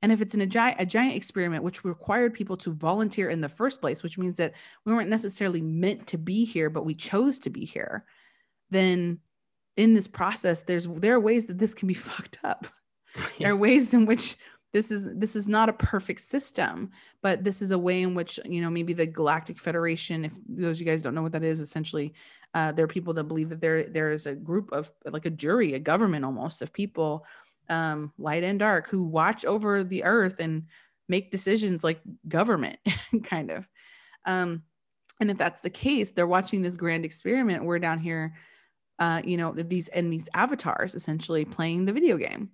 And if it's a, gi- a giant experiment, which required people to volunteer in the first place, which means that we weren't necessarily meant to be here, but we chose to be here, then in this process, there's there are ways that this can be fucked up. There are ways in which this is this is not a perfect system, but this is a way in which you know maybe the Galactic Federation. If those of you guys don't know what that is, essentially, uh, there are people that believe that there there is a group of like a jury, a government almost of people, um, light and dark, who watch over the Earth and make decisions like government, kind of. Um, and if that's the case, they're watching this grand experiment. We're down here, uh, you know, these and these avatars essentially playing the video game.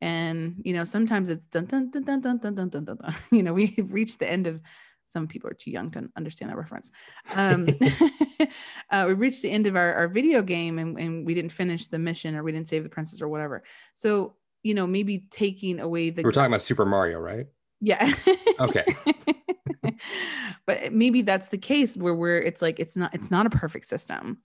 And you know, sometimes it's dun dun dun dun dun dun dun dun dun. You know, we've reached the end of. Some people are too young to understand that reference. Um, uh, we reached the end of our, our video game and, and we didn't finish the mission or we didn't save the princess or whatever. So, you know, maybe taking away the We're talking about Super Mario, right? yeah. Okay. but maybe that's the case where we're it's like it's not it's not a perfect system.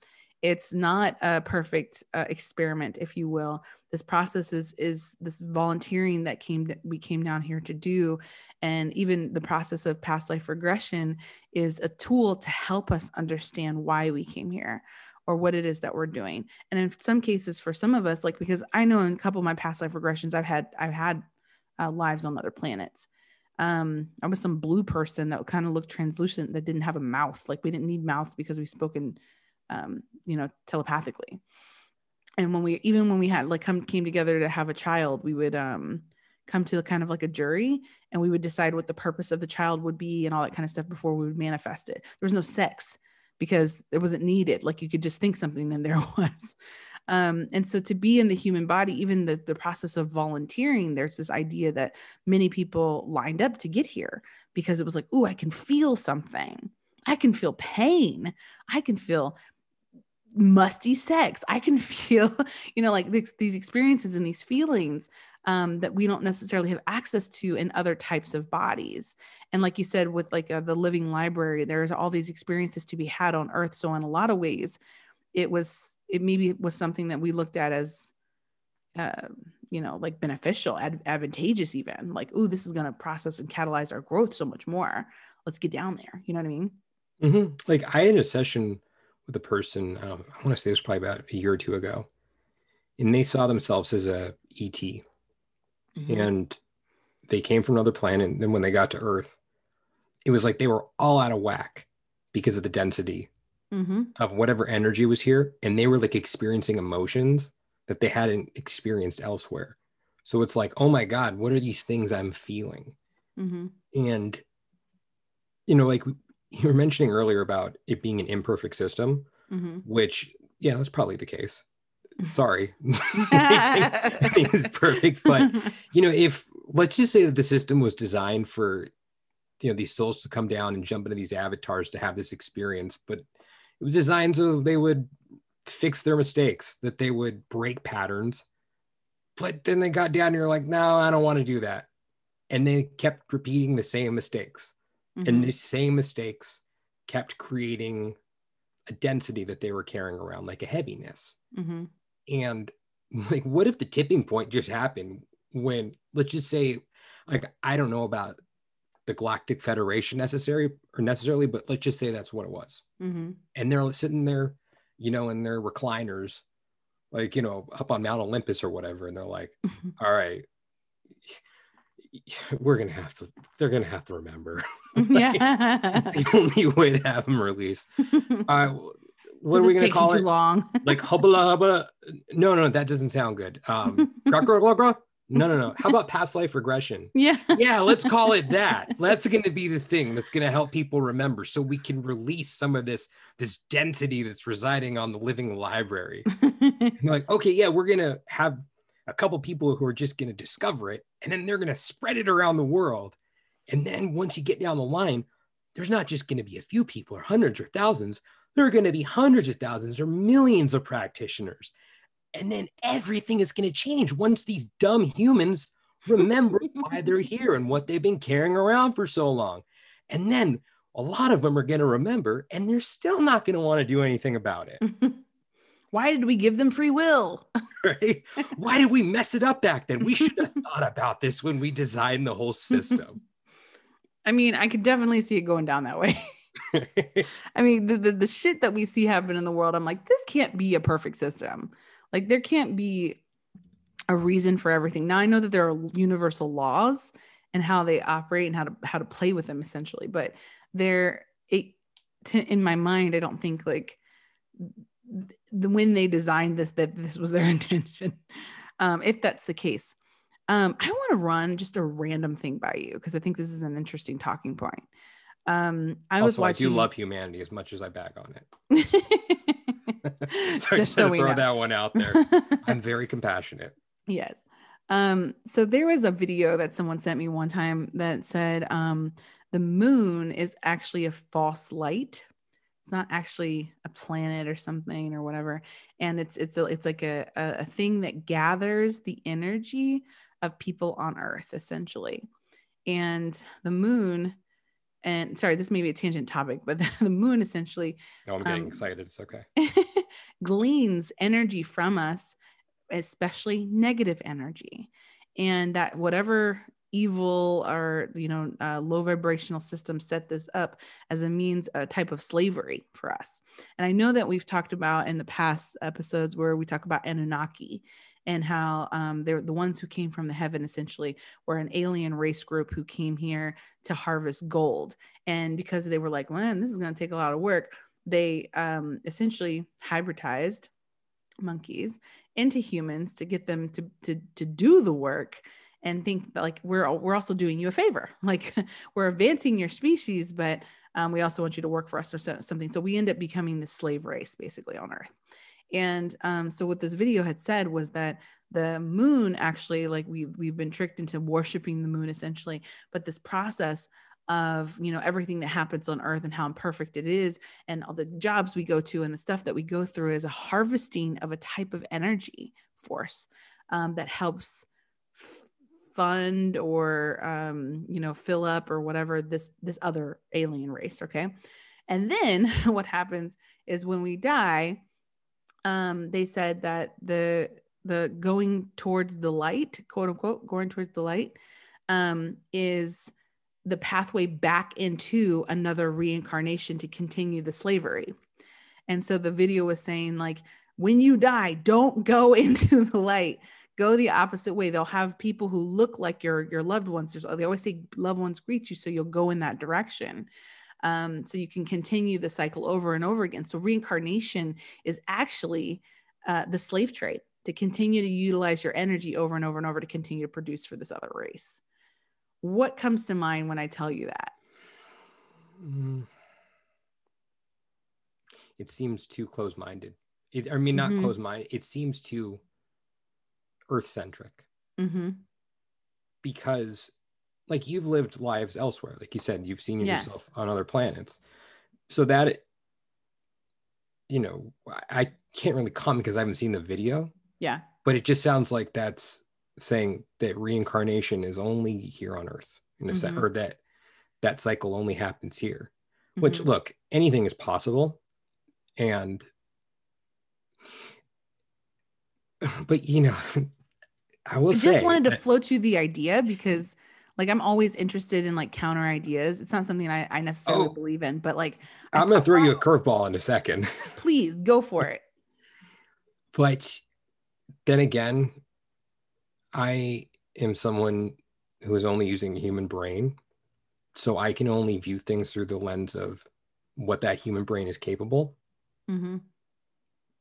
It's not a perfect uh, experiment, if you will. This process is is this volunteering that came we came down here to do, and even the process of past life regression is a tool to help us understand why we came here or what it is that we're doing. And in some cases, for some of us, like because I know in a couple of my past life regressions, I've had I've had uh, lives on other planets um i was some blue person that kind of looked translucent that didn't have a mouth like we didn't need mouths because we spoke in um you know telepathically. And when we even when we had like come came together to have a child we would um come to kind of like a jury and we would decide what the purpose of the child would be and all that kind of stuff before we would manifest it. There was no sex because it wasn't needed. Like you could just think something and there was. Um, and so to be in the human body even the, the process of volunteering there's this idea that many people lined up to get here because it was like oh i can feel something. I can feel pain. I can feel musty sex. I can feel you know like this, these experiences and these feelings um, that we don't necessarily have access to in other types of bodies. And like you said with like uh, the living library there's all these experiences to be had on earth. So in a lot of ways it was it maybe was something that we looked at as uh, you know like beneficial ad- advantageous even. Like oh this is going to process and catalyze our growth so much more. Let's get down there. You know what i mean? Hmm Like I had a session with a person. I, I want to say it was probably about a year or two ago, and they saw themselves as a ET, Mhm. and they came from another planet. And then when they got to Earth, it was like they were all out of whack. because of the density Mm-hmm. of whatever energy was here and they were like experiencing emotions that they hadn't experienced elsewhere so it's like oh my god what are these things i'm feeling Mm-hmm. and you know like you were mentioning earlier about it being an imperfect system Mm-hmm. which yeah that's probably the case. Sorry. Nothing is perfect but you know if let's just say that the system was designed for you know these souls to come down and jump into these avatars to have this experience but it was designed so they would fix their mistakes that they would break patterns but then they got down and you're like no i don't want to do that. And they kept repeating the same mistakes Mhm. and the same mistakes kept creating a density that they were carrying around like a heaviness Mhm. and like what if the tipping point just happened when let's just say like i don't know about the galactic federation necessary or necessarily but let's just say that's what it was Mhm. and they're sitting there you know in their recliners like you know up on mount olympus or whatever and they're like all right we're gonna have to they're gonna have to remember. Yeah. the only way to have them released. Uh, what This are we gonna call too it? long. like hubba hubba? No no that doesn't sound good. Um no no no. How about past life regression? Yeah. yeah let's call it that. That's to be the thing that's to help people remember so we can release some of this this density that's residing on the living library. And like okay yeah we're to have a couple people who are just going to discover it and then they're going to spread it around the world and then once you get down the line there's not just going to be a few people or hundreds or thousands there are going to be hundreds of thousands or millions of practitioners and then everything is going to change once these dumb humans remember why they're here and what they've been carrying around for so long. And then a lot of them are going to remember and they're still not going to want to do anything about it. Why did we give them free will? Right? Why did we mess it up back then? We should have thought about this when we designed the whole system. I mean, I could definitely see it going down that way. I mean, the, the the shit that we see happen in the world, I'm like, this can't be a perfect system. Like, there can't be a reason for everything. Now I know that there are universal laws and how they operate and how to how to play with them essentially, but there, it to, in my mind, I don't think like the when they designed this that this was their intention. Um, if that's the case, um, I want to run just a random thing by you because I think this is an interesting talking point. Um, I was watching. I do love humanity as much as I back on it. so just had to throw that one out there. I'm very compassionate. yes. Um, so there was a video that someone sent me one time that said um, the moon is actually a false light. It's not actually a planet or something or whatever, and it's it's a, it's like a, a thing that gathers the energy of people on Earth essentially, and the moon. And sorry, this may be a tangent topic, but the moon essentially No, I'm getting Um, excited. It's okay. gleans energy from us, especially negative energy. And that whatever evil or you know uh, low vibrational system set this up as a means a type of slavery for us. And i know that we've talked about in the past episodes where we talk about anunnaki and how um, they're the ones who came from the heaven essentially were an alien race group who came here to harvest gold. And because they were like man this is going to take a lot of work they um, essentially hybridized monkeys into humans to get them to to to do the work and think like we're we're also doing you a favor. Like we're advancing your species but um, we also want you to work for us or so, something. So we end up becoming the slave race basically on earth. And um, so what this video had said was that the moon actually like we've we've been tricked into worshiping the moon essentially but this process of you know everything that happens on earth and how imperfect it is and all the jobs we go to and the stuff that we go through is a harvesting of a type of energy force um, that helps fund or um, you know fill up or whatever this this other alien race okay and then what happens is when we die um, they said that the the going towards the light quote unquote going towards the light um, is the pathway back into another reincarnation to continue the slavery. And so the video was saying, like, when you die, don't go into the light. Go the opposite way. They'll have people who look like your your loved ones. There's, they always say loved ones greet you, so you'll go in that direction. Um, so you can continue the cycle over and over again. So reincarnation is actually uh, the slave trade to continue to utilize your energy over and over and over to continue to produce for this other race. What comes to mind when I tell you that? Mm. It seems too close minded. I mean, not Mhm. close minded. It seems too earth centric Mm-hmm. because, like, you've lived lives elsewhere. Like you said, you've seen Yeah. yourself on other planets. So that, you know, I- can't really comment because I haven't seen the video, Yeah. but it just sounds like that's saying that reincarnation is only here on earth in a sense, Mhm. or that that cycle only happens here. which Mhm. look anything is possible and but you know i will I say just wanted to float you the idea because like I'm always interested in like counter ideas. It's not something I, I necessarily Oh. believe in, but like I i'm going to thought, throw you a curveball in a second please go for it. but then again i am someone who is only using a human brain so i can only view things through the lens of what that human brain is capable hmm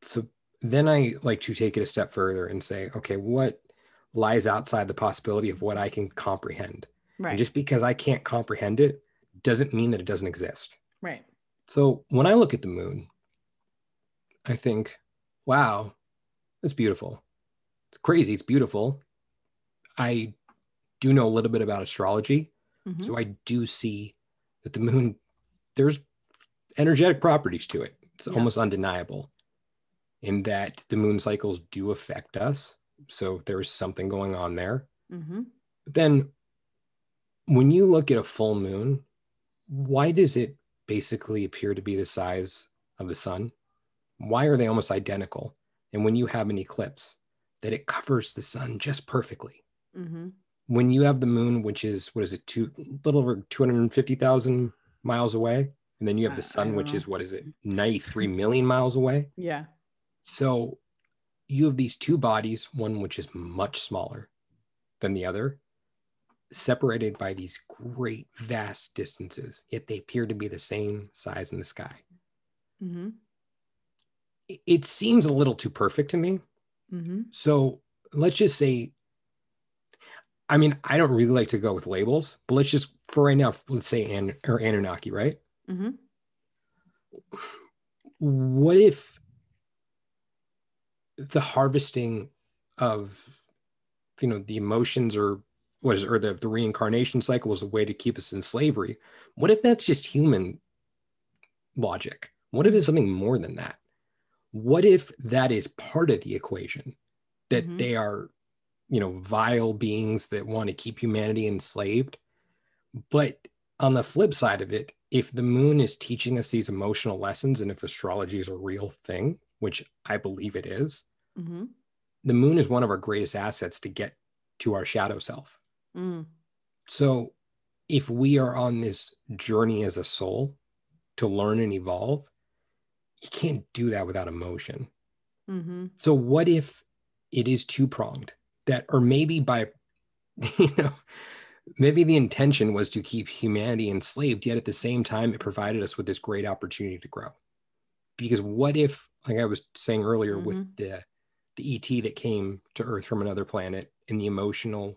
so then I like to take it a step further and say, okay, what lies outside the possibility of what I can comprehend? Right. And just because I can't comprehend it doesn't mean that it doesn't exist. right. So when I look at the moon, I think, wow, it's beautiful. It's crazy. It's beautiful. I do know a little bit about astrology. Mhm. So I do see that the moon, there's energetic properties to it. It's Yeah. almost undeniable in that the moon cycles do affect us. So there's something going on there. Mhm. But then when you look at a full moon, why does it basically appear to be the size of the sun? Why are they almost identical? And when you have an eclipse, that it covers the sun just perfectly Mhm. when you have the moon, which is what is it, two little over two hundred and fifty thousand miles away, and then you have the sun, which know. is what is it, ninety three million miles away. Yeah. So you have these two bodies, one which is much smaller than the other, separated by these great vast distances, yet they appear to be the same size in the sky. hmm It- seems a little too perfect to me. hmm So let's just say, I mean, I don't really like to go with labels, but let's just for right now, let's say An- or Anunnaki, right? hmm What if the harvesting of, you know, the emotions or what is or the, the reincarnation cycle is a way to keep us in slavery? What if that's just human logic? What if it's something more than that? What if that is part of the equation? That Mhm. they are, you know, vile beings that want to keep humanity enslaved. But on the flip side of it, if the moon is teaching us these emotional lessons and if astrology is a real thing, which I believe it is, hmm the moon is one of our greatest assets to get to our shadow self. Mm. So if we are on this journey as a soul to learn and evolve, you can't do that without emotion. hmm So what if it is two pronged that, or maybe by, you know, maybe the intention was to keep humanity enslaved, yet at the same time, it provided us with this great opportunity to grow. Because what if, like I was saying earlier, with mm-hmm. the the ET that came to Earth from another planet, and the emotional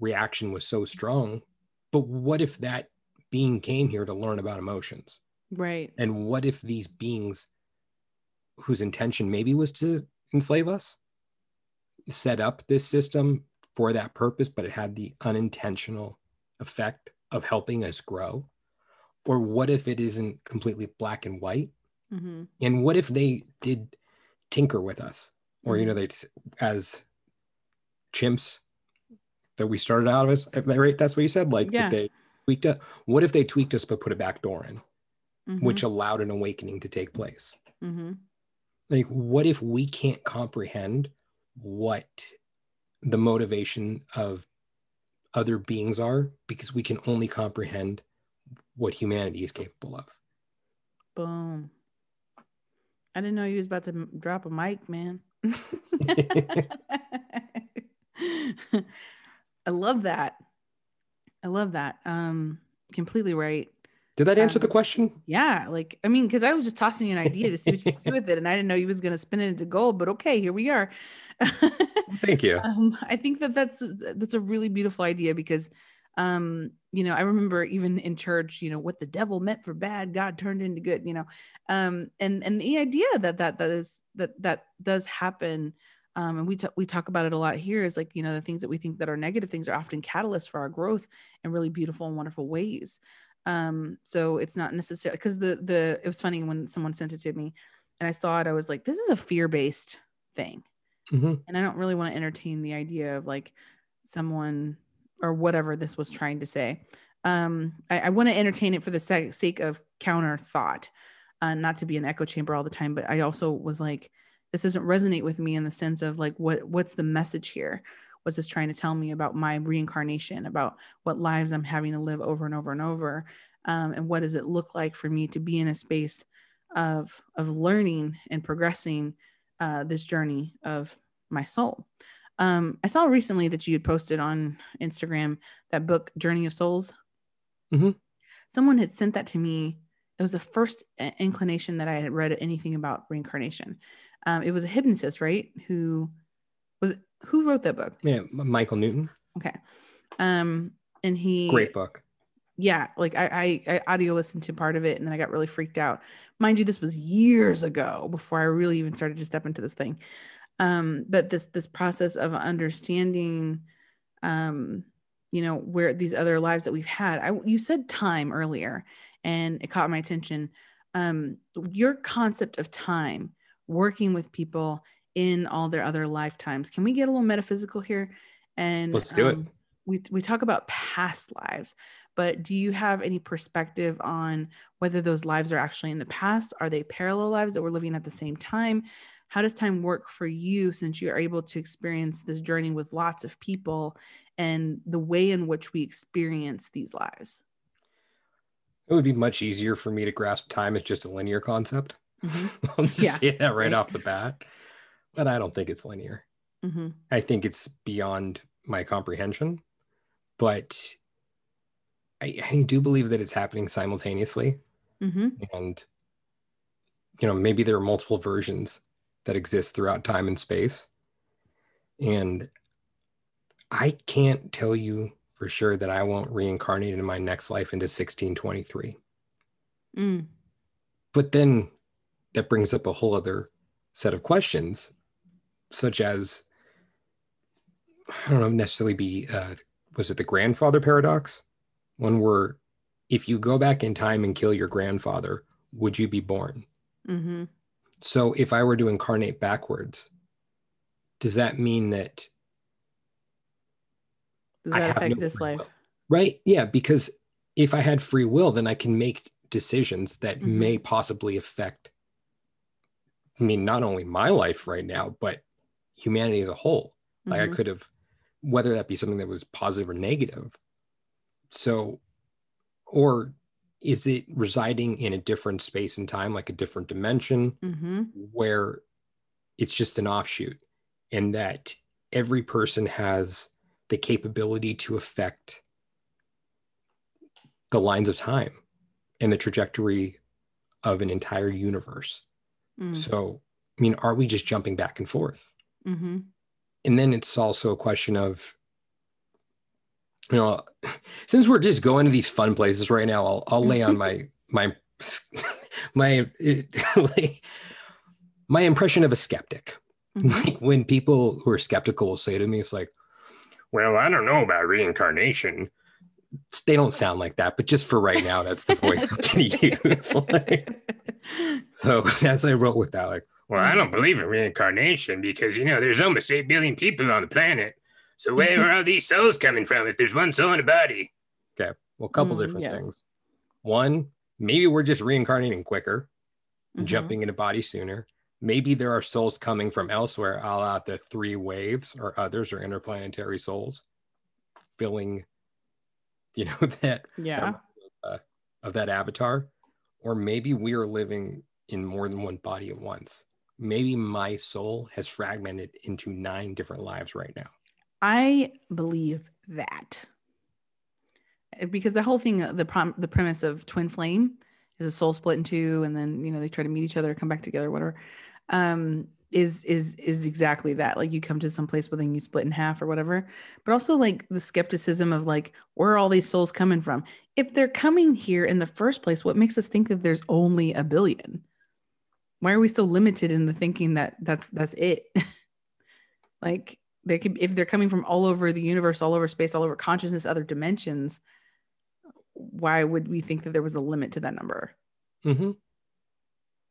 reaction was so strong, but what if that being came here to learn about emotions? Right. And what if these beings whose intention maybe was to enslave us set up this system for that purpose, but it had the unintentional effect of helping us grow? Or what if it isn't completely black and white? Hmm And what if they did tinker with us? Or, you know, they, as chimps that we started out of us, right? That's what you said. Like, Yeah. they tweaked it. What if they tweaked us, but put a back door in? hmm which allowed an awakening to take place. hmm Like, what if we can't comprehend what the motivation of other beings are because we can only comprehend what humanity is capable of? Boom. I didn't know you was about to m- drop a mic, man. I love that. I love that. Um, completely right. Did that answer the Um, question? Yeah, like I mean, because I was just tossing you an idea to see what you could do with it, and I didn't know you was gonna spin it into gold. But okay, here we are. Thank you. um, I think that that's that's a really beautiful idea because, um, you know, I remember even in church, you know, what the devil meant for bad, God turned into good. You know, um, and and the idea that that that is that that does happen. Um, and we talk we talk about it a lot here is like you know the things that we think that are negative things are often catalysts for our growth in really beautiful and wonderful ways um so it's not necessarily because the the it was funny when someone sent it to me and i saw it i was like this is a fear-based thing Mhm. and i don't really want to entertain the idea of like someone or whatever this was trying to say. Um i, I want to entertain it for the sake, of counter thought uh, not to be an echo chamber all the time but i also was like this doesn't resonate with me in the sense of like what what's the message here? What's this trying to tell me about my reincarnation about what lives i'm having to live over and over and over? Um, and what does it look like for me to be in a space of of learning and progressing uh, this journey of my soul um, i saw recently that you had posted on instagram that book journey of souls. Mhm. someone had sent that to me. It was the first inclination that i had read anything about reincarnation. Um, it was a hypnotist right? Who was who wrote that book? Yeah, Michael Newton. okay. Um and he Great book. yeah like I, I i audio listened to part of it and then i got really freaked out. Mind you this was years ago before i really even started to step into this thing um but this this process of understanding um you know where these other lives that we've had i you said time earlier and it caught my attention. Um your concept of time working with people in all their other lifetimes can we get a little metaphysical here? And Let's do it. um, we, we talk about past lives but do you have any perspective on whether those lives are actually in the past? Are they parallel lives that we're living at the same time how does time work for you since you are able to experience this journey with lots of people and the way in which we experience these lives It would be much easier for me to grasp time as just a linear concept. Mhm. I'll just Yeah, say that right right. off the bat. But I don't think it's linear. hmm I think it's beyond my comprehension. But I, I do believe that it's happening simultaneously. hmm And, you know, maybe there are multiple versions that exists throughout time and space. And I can't tell you for sure that I won't reincarnate in my next life into 1623. mm But then that brings up a whole other set of questions, such as I don't know necessarily be uh, was it the grandfather paradox, one where if you go back in time and kill your grandfather, would you be born? hmm So if I were to incarnate backwards, does that mean that does that affect no this life will? right? Yeah, because if I had free will, then I can make decisions that Mhm. may possibly affect I mean, not only my life right now, but humanity as a whole. Like I Mhm. could have, whether that be something that was positive or negative. So, or is it residing in a different space and time, like a different dimension, Mhm. where it's just an offshoot, and that every person has the capability to affect the lines of time and the trajectory of an entire universe? Mm. So, I mean, are we just jumping back and forth? Mhm. and then it's also a question of you know since we're just going to these fun places right now i'll, I'll lay on my my my my impression of a skeptic. Mhm. like when people who are skeptical will say to me it's like well i don't know about reincarnation. They don't sound like that but just for right now that's the voice i'm going to use Like, so as i wrote with that like well i don't believe in reincarnation because you know there's almost 8 billion people on the planet so where are all these souls coming from if there's one soul in a body? Okay well a couple Mm, different yes. things. One maybe we're just reincarnating quicker Mhm. jumping into body sooner. Maybe there are souls coming from elsewhere a la the three waves or others or interplanetary souls filling you know that yeah. uh, of that avatar. Or maybe we are living in more than one body at once. Maybe my soul has fragmented into nine different lives right now I believe that. because the whole thing, the prom, the premise of twin flame is a soul split in two, and then you know they try to meet each other, come back together, whatever. Um, is is is exactly that. Like you come to some place where then you split in half or whatever. But also like the skepticism of like where are all these souls coming from? If they're coming here in the first place, what makes us think that there's only a billion? Why are we so limited in the thinking that that's that's it? like they could if they're coming from all over the universe, all over space, all over consciousness, other dimensions, why would we think that there was a limit to that number? Mm-hmm.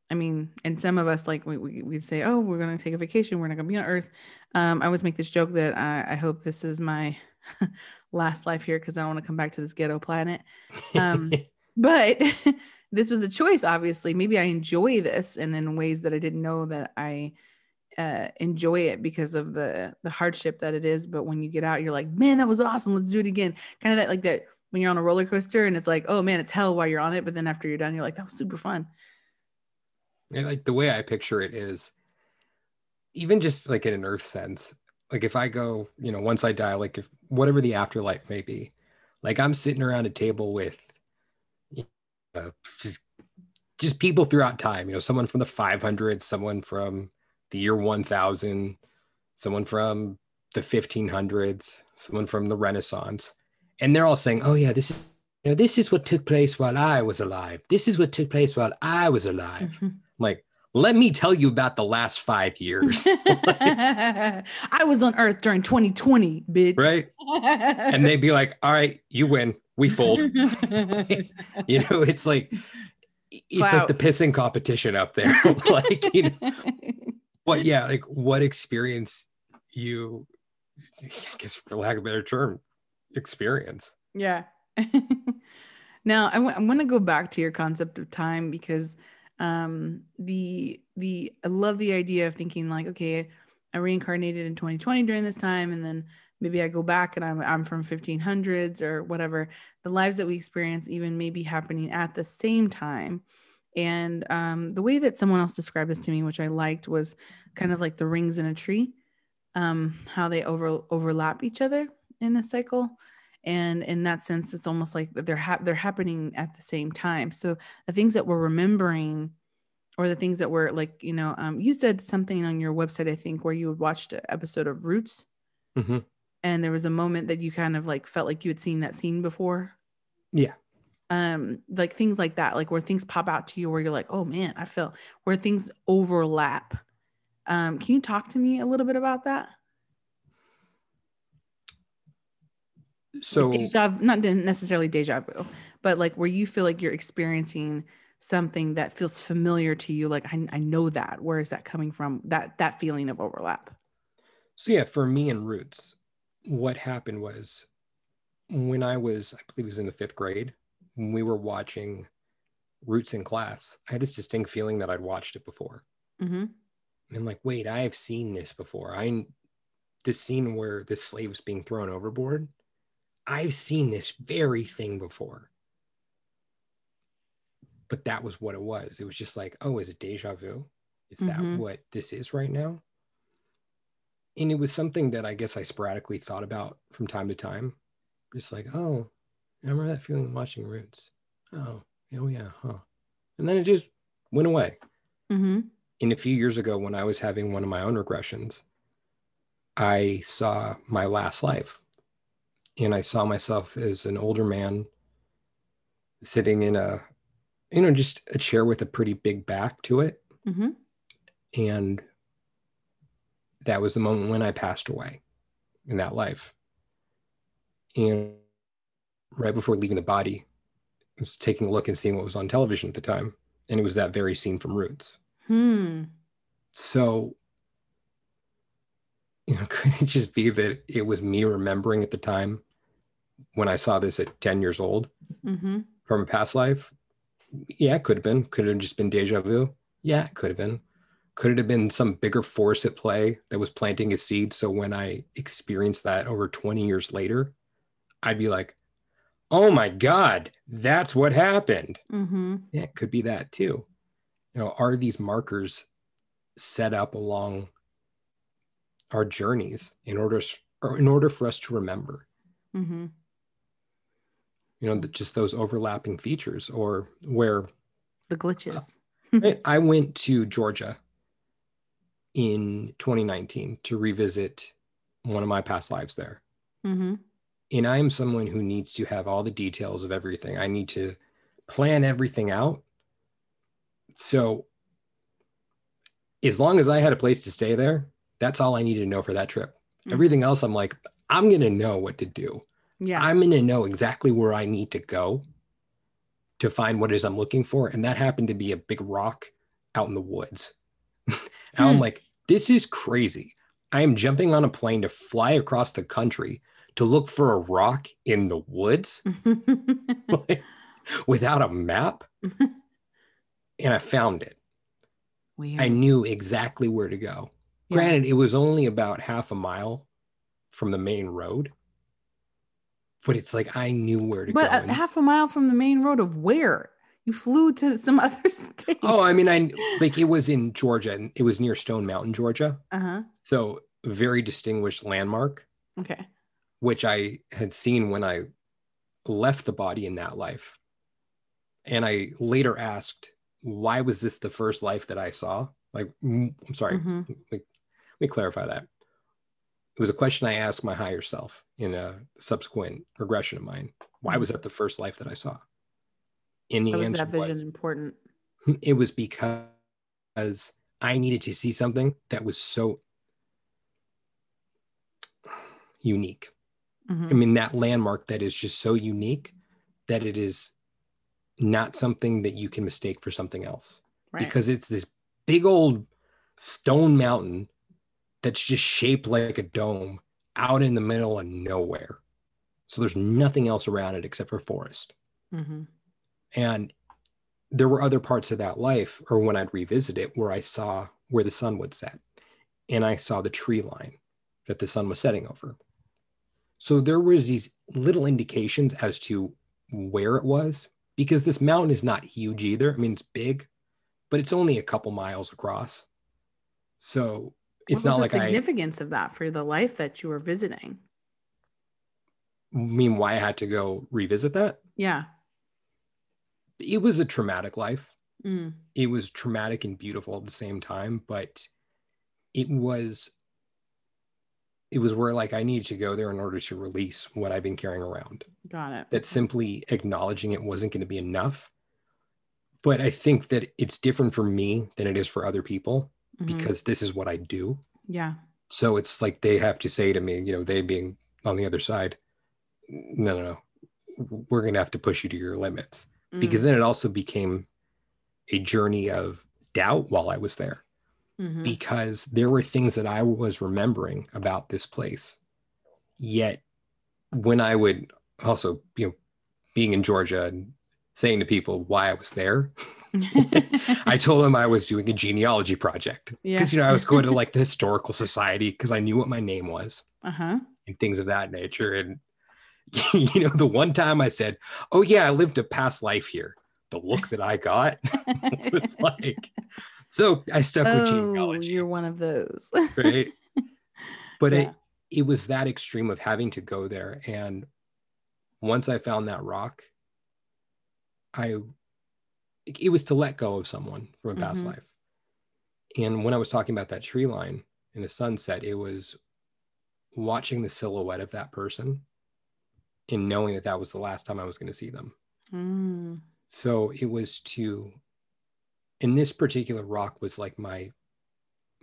I mean, and some of us like we, we would say, "Oh, we're going to take a vacation. We're not going to be on Earth." Um, I always make this joke that I, I hope this is my last life here because I don't want to come back to this ghetto planet. Um, but this was a choice. Obviously, maybe I enjoy this, and in ways that I didn't know that I uh, enjoy it because of the the hardship that it is. But when you get out, you're like, "Man, that was awesome. Let's do it again." Kind of that like that when you're on a roller coaster and it's like, "Oh man, it's hell while you're on it," but then after you're done, you're like, "That was super fun." Like the way I picture it is even just like in an earth sense, like if I go, you know, once I die, like if whatever the afterlife may be, like I'm sitting around a table with know, just just people throughout time, you know, someone from the 500s, someone from the year 1000, someone from the 1500s, someone from the Renaissance, and they're all saying, "Oh yeah, this is you know, this is what took place while I was alive. This is what took place while I was alive." Mhm. like let me tell you about the last five years I was on Earth during 2020, bitch. right and they'd be like all right you win we fold you know it's like it's like the pissing competition up there like you know what yeah like what experience you i guess for lack of a better term experience? Yeah. now I w- I want to go back to your concept of time because um the the I love the idea of thinking like okay I reincarnated in 2020 during this time and then maybe I go back and I'm I'm from 1500s or whatever. The lives that we experience even may be happening at the same time and um the way that someone else described this to me which I liked was kind of like the rings in a tree um how they over overlap each other in a cycle and in that sense it's almost like they're hap they're happening at the same time so the things that we're remembering or the things that were like you know um, you said something on your website i think where you had watched an episode of roots Mhm. and there was a moment that you kind of like felt like you had seen that scene before Yeah. Um like things like that like where things pop out to you where you're like oh man i feel where things overlap um can you talk to me a little bit about that so like deja vu, not necessarily deja vu, but like where you feel like you're experiencing something that feels familiar to you. Like I, I know that. Where is that coming from? That that feeling of overlap. So yeah, for me and Roots, what happened was when I was, I believe it was in the fifth grade, when we were watching Roots in class, I had this distinct feeling that I'd watched it before. Mm-hmm. And like, wait, I have seen this before. I this scene where this slave was being thrown overboard. I've seen this very thing before. But that was what it was. It was just like, oh, is it deja vu? Is Mhm. that what this is right now? And it was something that I guess I sporadically thought about from time to time. Just like, oh, I remember that feeling watching Roots. Oh, oh yeah, huh. And then it just went away Mm-hmm. in a few years ago when I was having one of my own regressions, I saw my last life. And I saw myself as an older man sitting in a, you know, just a chair with a pretty big back to it. Mm-hmm. And that was the moment when I passed away in that life. And right before leaving the body, I was taking a look and seeing what was on television at the time. And it was that very scene from Roots. Hmm. So, you know, could it just be that it was me remembering at the time when I saw this at 10 years old Mm-hmm. from a past life? Yeah, it could have been. Could have just been deja vu. Yeah, it could have been. Could it have been some bigger force at play that was planting a seed? So when I experienced that over 20 years later, I'd be like, oh my God, that's what happened. Mm-hmm. Yeah, it could be that too. You know, are these markers set up along our journeys in order or in order for us to remember? Mm-hmm. you know, the, just those overlapping features, or where The glitches. I- I went to Georgia in 2019 to revisit one of my past lives there. hmm And I am someone who needs to have all the details of everything. I need to plan everything out. So, as long as I had a place to stay there, that's all I needed to know for that trip. Mhm. Everything else, I'm like, I'm going to know what to do. Yeah. I'm going to know exactly where I need to go to find what it is I'm looking for. And that happened to be a big rock out in the woods. and I'm Hmm. like, this is crazy. I am jumping on a plane to fly across the country to look for a rock in the woods like, without a map. And I found it. Weird. I knew exactly where to go. Yeah. Granted, it was only about half a mile from the main road, but it's like I knew where to But go. a and- half a mile from the main road of where? You flew to some other state. oh, I mean, I like it was in Georgia and it was near Stone Mountain, Georgia. Uh-huh. So, very distinguished landmark, Okay. Which I had seen when I left the body in that life. And I later asked, why was this the first life that I saw? Like, I'm sorry, Mhm. like, let me clarify that. It was a question I asked my higher self in a subsequent regression of mine. Why was that the first life that I saw? In the How answer that vision was, important? it was because I needed to see something that was so unique. Mhm. I mean, that landmark that is just so unique that it is not something that you can mistake for something else Right. because it's this big old stone mountain that's just shaped like a dome out in the middle of nowhere. So there's nothing else around it except for forest. Mhm. And there were other parts of that life, or when I'd revisit it, where I saw where the sun would set and I saw the tree line that the sun was setting over. So there was these little indications as to where it was because this mountain is not huge either. I mean, it's big, but it's only a couple miles across. So it's not like the I significance of that for the life that you were visiting. I mean why I had to go revisit that. Yeah. It was a traumatic life. Mm. it was traumatic and beautiful at the same time but it was it was where like i needed to go there in order to release what i've been carrying around Got it. that simply acknowledging it wasn't going to be enough but i think that it's different for me than it is for other people Mhm. because this is what i do yeah. so it's like they have to say to me you know they being on the other side no no no we're going to have to push you to your limits because Mm. then it also became a journey of doubt while I was there Mhm. because there were things that I was remembering about this place. Yet when I would also, you know, being in Georgia and saying to people why I was there, I told them I was doing a genealogy project Yeah. because, you know, I was going to like the historical society because I knew what my name was uh-huh. and things of that nature. And, you know, the one time I said, oh, yeah, I lived a past life here, the look that I got was like, so I stuck with oh, genealogy, you're one of those. right? But Yeah. it, it was that extreme of having to go there. And once I found that rock, I, it was to let go of someone from a past Mhm. life. And when I was talking about that tree line in the sunset, it was watching the silhouette of that person and knowing that that was the last time I was going to see them. Mm. So it was to, and this particular rock was like my,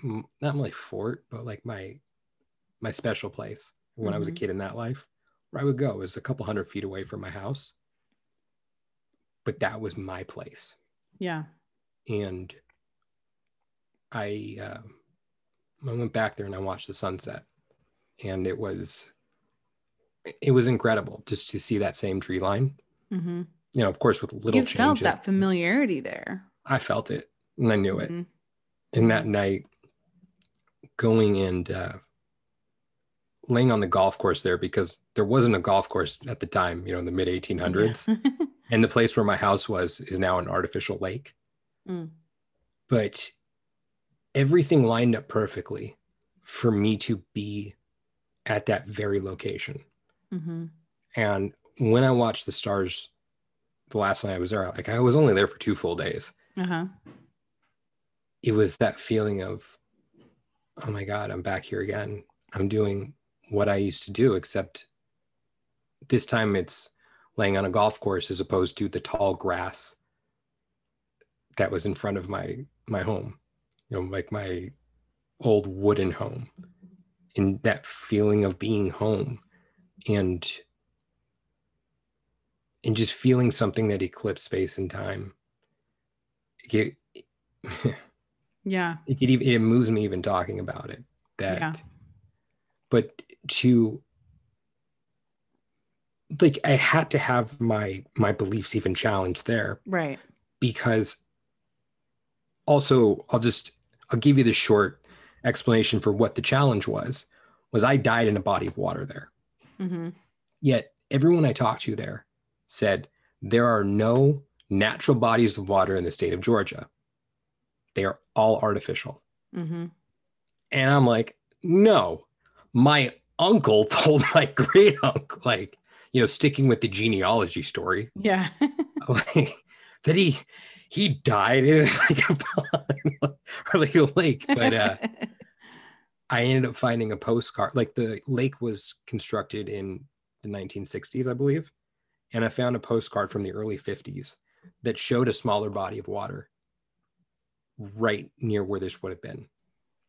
not my fort, but like my, my special place when I was a Mhm. kid in that life, where I would go. It was a couple hundred feet away from my house, but that was my place. Yeah. And I, uh, I went back there and I watched the sunset, and it was, it was incredible just to see that same tree line. hmm You know, of course, with little You changes. felt that familiarity there. I felt it and I knew it. Mhm. And that night, going and uh, laying on the golf course there because there wasn't a golf course at the time, you know, in the mid 1800s. Yeah. And the place where my house was is now an artificial lake. Mm. But everything lined up perfectly for me to be at that very location. hmm And when I watched the stars the last night I was there, like I was only there for two full days. Uh-huh. It was that feeling of, oh my God, I'm back here again. I'm doing what I used to do, except this time it's laying on a golf course as opposed to the tall grass that was in front of my my home. You know, like my old wooden home. And that feeling of being home and and just feeling something that eclipsed space and time. It, Yeah. it, could even, it moves me even talking about it. That, Yeah. but to like, I had to have my my beliefs even challenged there Right. because also I'll just I'll give you the short explanation for what the challenge was. Was I died in a body of water there? Mm-hmm. Yet everyone I talked to there said there are no natural bodies of water in the state of Georgia. They are all artificial. Mm-hmm. And I'm like, no, my uncle told my great uncle, like, you know, sticking with the genealogy story, Yeah. like, that he he died in like a pond or like a lake. But uh, I ended up finding a postcard. Like the lake was constructed in the 1960s, I believe. And I found a postcard from the early 50s that showed a smaller body of water right near where this would have been.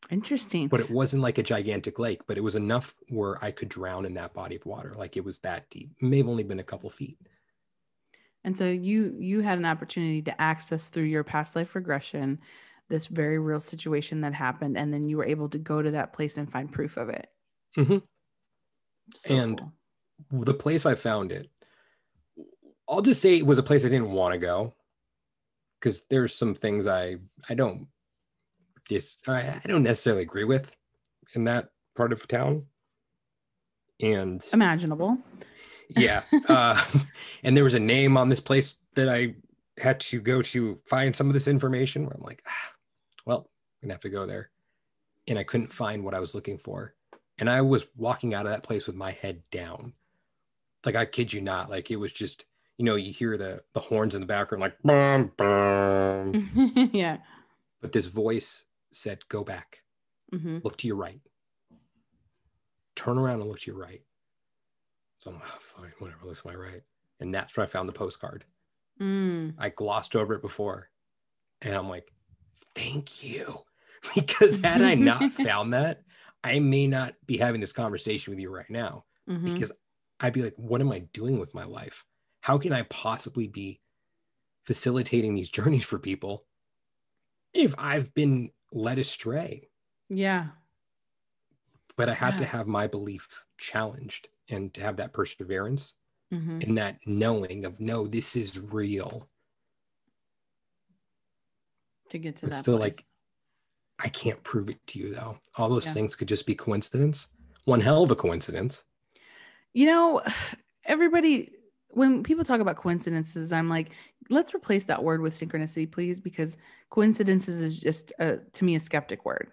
Interesting. But it wasn't like a gigantic lake, but it was enough where I could drown in that body of water. Like it was that deep. It may have only been a couple feet. And so you you had an opportunity to access through your past life regression this very real situation that happened, and then you were able to go to that place and find proof of it. Mhm. So And- cool. the place I found it, I'll just say it was a place I didn't want to go because there's some things I I don't dis I, I don't necessarily agree with in that part of town. And imaginable. yeah, uh, and there was a name on this place that I had to go to find some of this information. Where I'm like, ah, well, I'm gonna have to go there, and I couldn't find what I was looking for, and I was walking out of that place with my head down, like I kid you not, like it was just you know you hear the the horns in the background like bum, bum. yeah. but this voice said go back hmm look to your right turn around and look to your right so i'm like oh, fine whatever looks to my right and that's where i found the postcard Mm. i glossed over it before and i'm like thank you because had i not found that i may not be having this conversation with you right now Mhm. because I'd be like, what am I doing with my life? How can I possibly be facilitating these journeys for people if I've been led astray? Yeah. But I had to have my belief challenged and to have that perseverance hmm and that knowing of no, this is real. To get to But that. still, place. like, I can't prove it to you though. All those Yeah. things could just be coincidence. One hell of a coincidence. you know, everybody, when people talk about coincidences, I'm like, let's replace that word with synchronicity, please, because coincidences is just, a, to me, a skeptic word.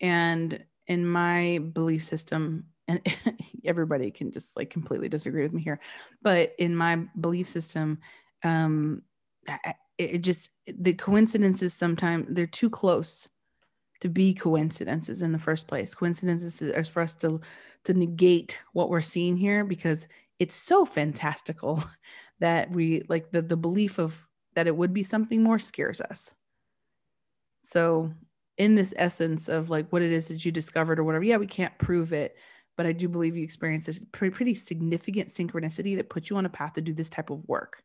And in my belief system, and everybody can just like completely disagree with me here, but in my belief system, um, it just the coincidences sometimes they're too close to be coincidences in the first place. Coincidences is for us to to negate what we're seeing here because it's so fantastical that we like the the belief of that it would be something more scares us. So in this essence of like what it is that you discovered or whatever, yeah, we can't prove it, but I do believe you experienced this pretty, significant synchronicity that put you on a path to do this type of work.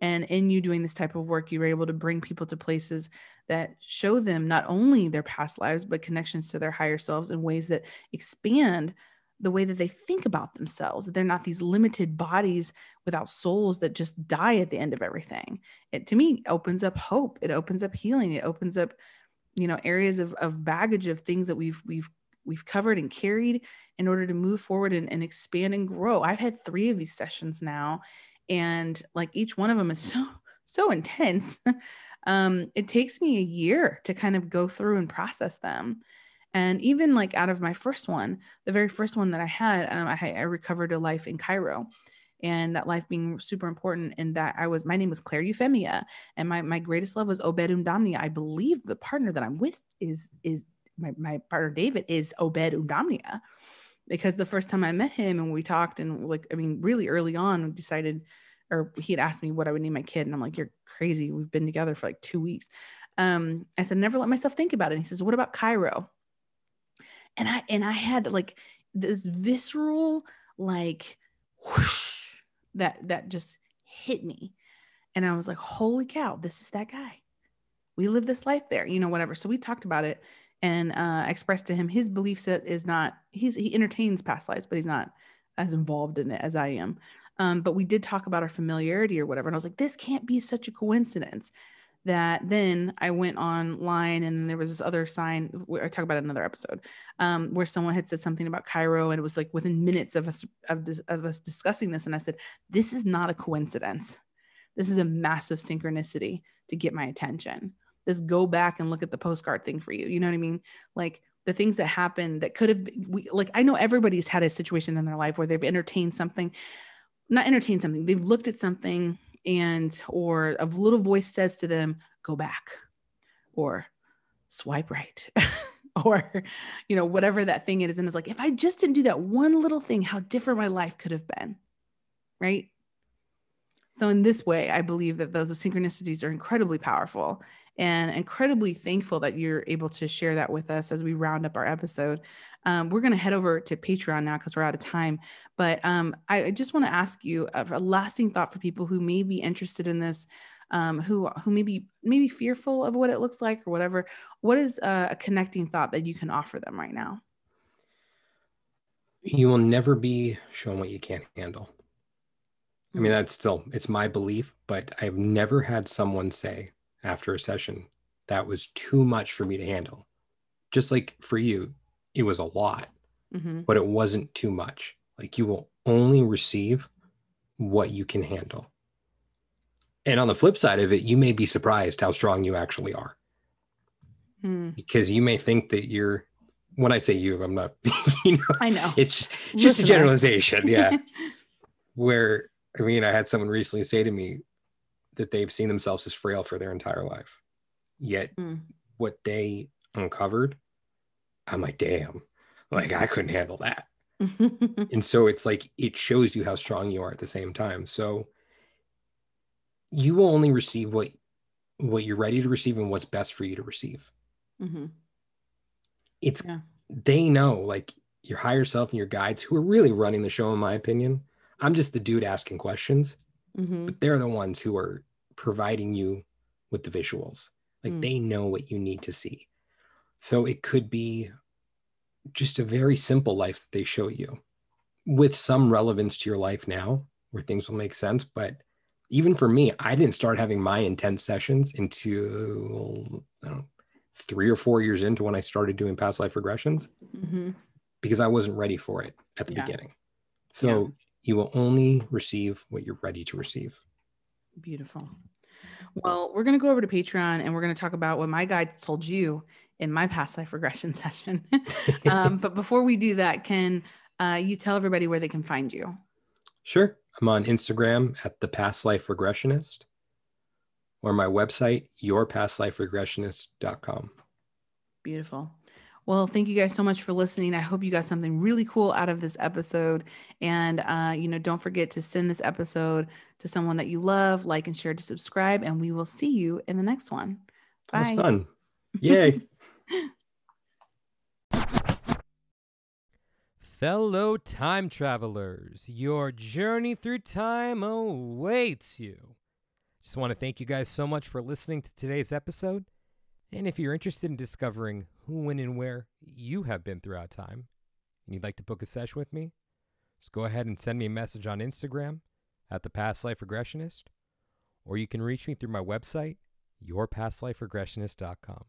And in you doing this type of work, you were able to bring people to places that show them not only their past lives, but connections to their higher selves in ways that expand the way that they think about themselves, that they're not these limited bodies without souls that just die at the end of everything. It to me opens up hope. It opens up healing. It opens up, you know, areas of, of baggage of things that we've we've we've covered and carried in order to move forward and, and expand and grow. I've had three of these sessions now, and like each one of them is so so intense. um, it takes me a year to kind of go through and process them. And even like out of my first one, the very first one that I had, um, I, I recovered a life in Cairo. and that life being super important and that I was my name was Claire Euphemia. And my my greatest love was Obed Umdamnia. I believe the partner that I'm with is is my, my partner David is Obed Umdamnia because the first time I met him and we talked and like I mean really early on we decided or he had asked me what I would name my kid. And I'm like you're crazy. We've been together for like 2 weeks. Um I said never let myself think about it. And he says what about Cairo and I and I had like this visceral like whoosh, that that just hit me. And I was like holy cow this is that guy. We live this life there you know whatever. So we talked about it and uh, expressed to him his belief set is not he's he entertains past lives but he's not as involved in it as i am. Um, but we did talk about our familiarity or whatever and i was like this can't be such a coincidence that then i went online and there was this other sign i talk about another episode um, where someone had said something about cairo and it was like within minutes of us of, of us discussing this and i said this is not a coincidence this is a massive synchronicity to get my attention This go back and look at the postcard thing for you. You know what I mean? Like the things that happened that could have we like I know everybody's had a situation in their life where they've entertained something, not entertained something, they've looked at something and or a little voice says to them, go back or swipe right. or you know whatever that thing is and it's like if i just didn't do that one little thing how different my life could have been right so in this way i believe that those synchronicities are incredibly powerful and incredibly thankful that you're able to share that with us as we round up our episode. Um, we're going to head over to Patreon now because we're out of time. But um, I, I, just want to ask you a, a, lasting thought for people who may be interested in this, um, who who may be maybe fearful of what it looks like or whatever. What is a, a connecting thought that you can offer them right now? You will never be shown what you can't handle. I mean, mm. that's still it's my belief, but I've never had someone say, after a session that was too much for me to handle. Just like for you, it was a lot, mm-hmm. but it wasn't too much. Like you will only receive what you can handle. And on the flip side of it, you may be surprised how strong you actually are. Mm. Because you may think that you're, when I say you, I'm not, you know, I know it's just a generalization. Yeah. Where, I mean, I had someone recently say to me, that they've seen themselves as frail for their entire life. Yet mm. what they uncovered, I'm like, damn, like I couldn't handle that. and so it's like it shows you how strong you are at the same time. So you will only receive what what you're ready to receive and what's best for you to receive. Mm-hmm. It's yeah. they know like your higher self and your guides who are really running the show, in my opinion. I'm just the dude asking questions mm-hmm. but they're the ones who are providing you with the visuals. Like mm. they know what you need to see. So it could be just a very simple life that they show you with some relevance to your life now where things will make sense. But even for me, I didn't start having my intense sessions until know, three or four years into when I started doing past life regressions mm-hmm. because I wasn't ready for it at the yeah. beginning. So you will only receive what you're ready to receive. Beautiful. Well, we're going to go over to Patreon and we're going to talk about what my guides told you in my past life regression session. um, but before we do that, can uh, you tell everybody where they can find you? Sure. I'm on Instagram at the past life regressionist or my website, yourpastliferegressionist.com. Beautiful. Well, thank you guys so much for listening. I hope you got something really cool out of this episode. And, uh, you know, don't forget to send this episode to someone that you love, like and share to subscribe. And we will see you in the next one. Bye. That was fun. Yay. Fellow time travelers, your journey through time awaits you. Just want to thank you guys so much for listening to today's episode. And if you're interested in discovering who, when, and where you have been throughout time, and you'd like to book a session with me, just go ahead and send me a message on Instagram at the Past Life Regressionist, or you can reach me through my website, yourpastliferegressionist.com.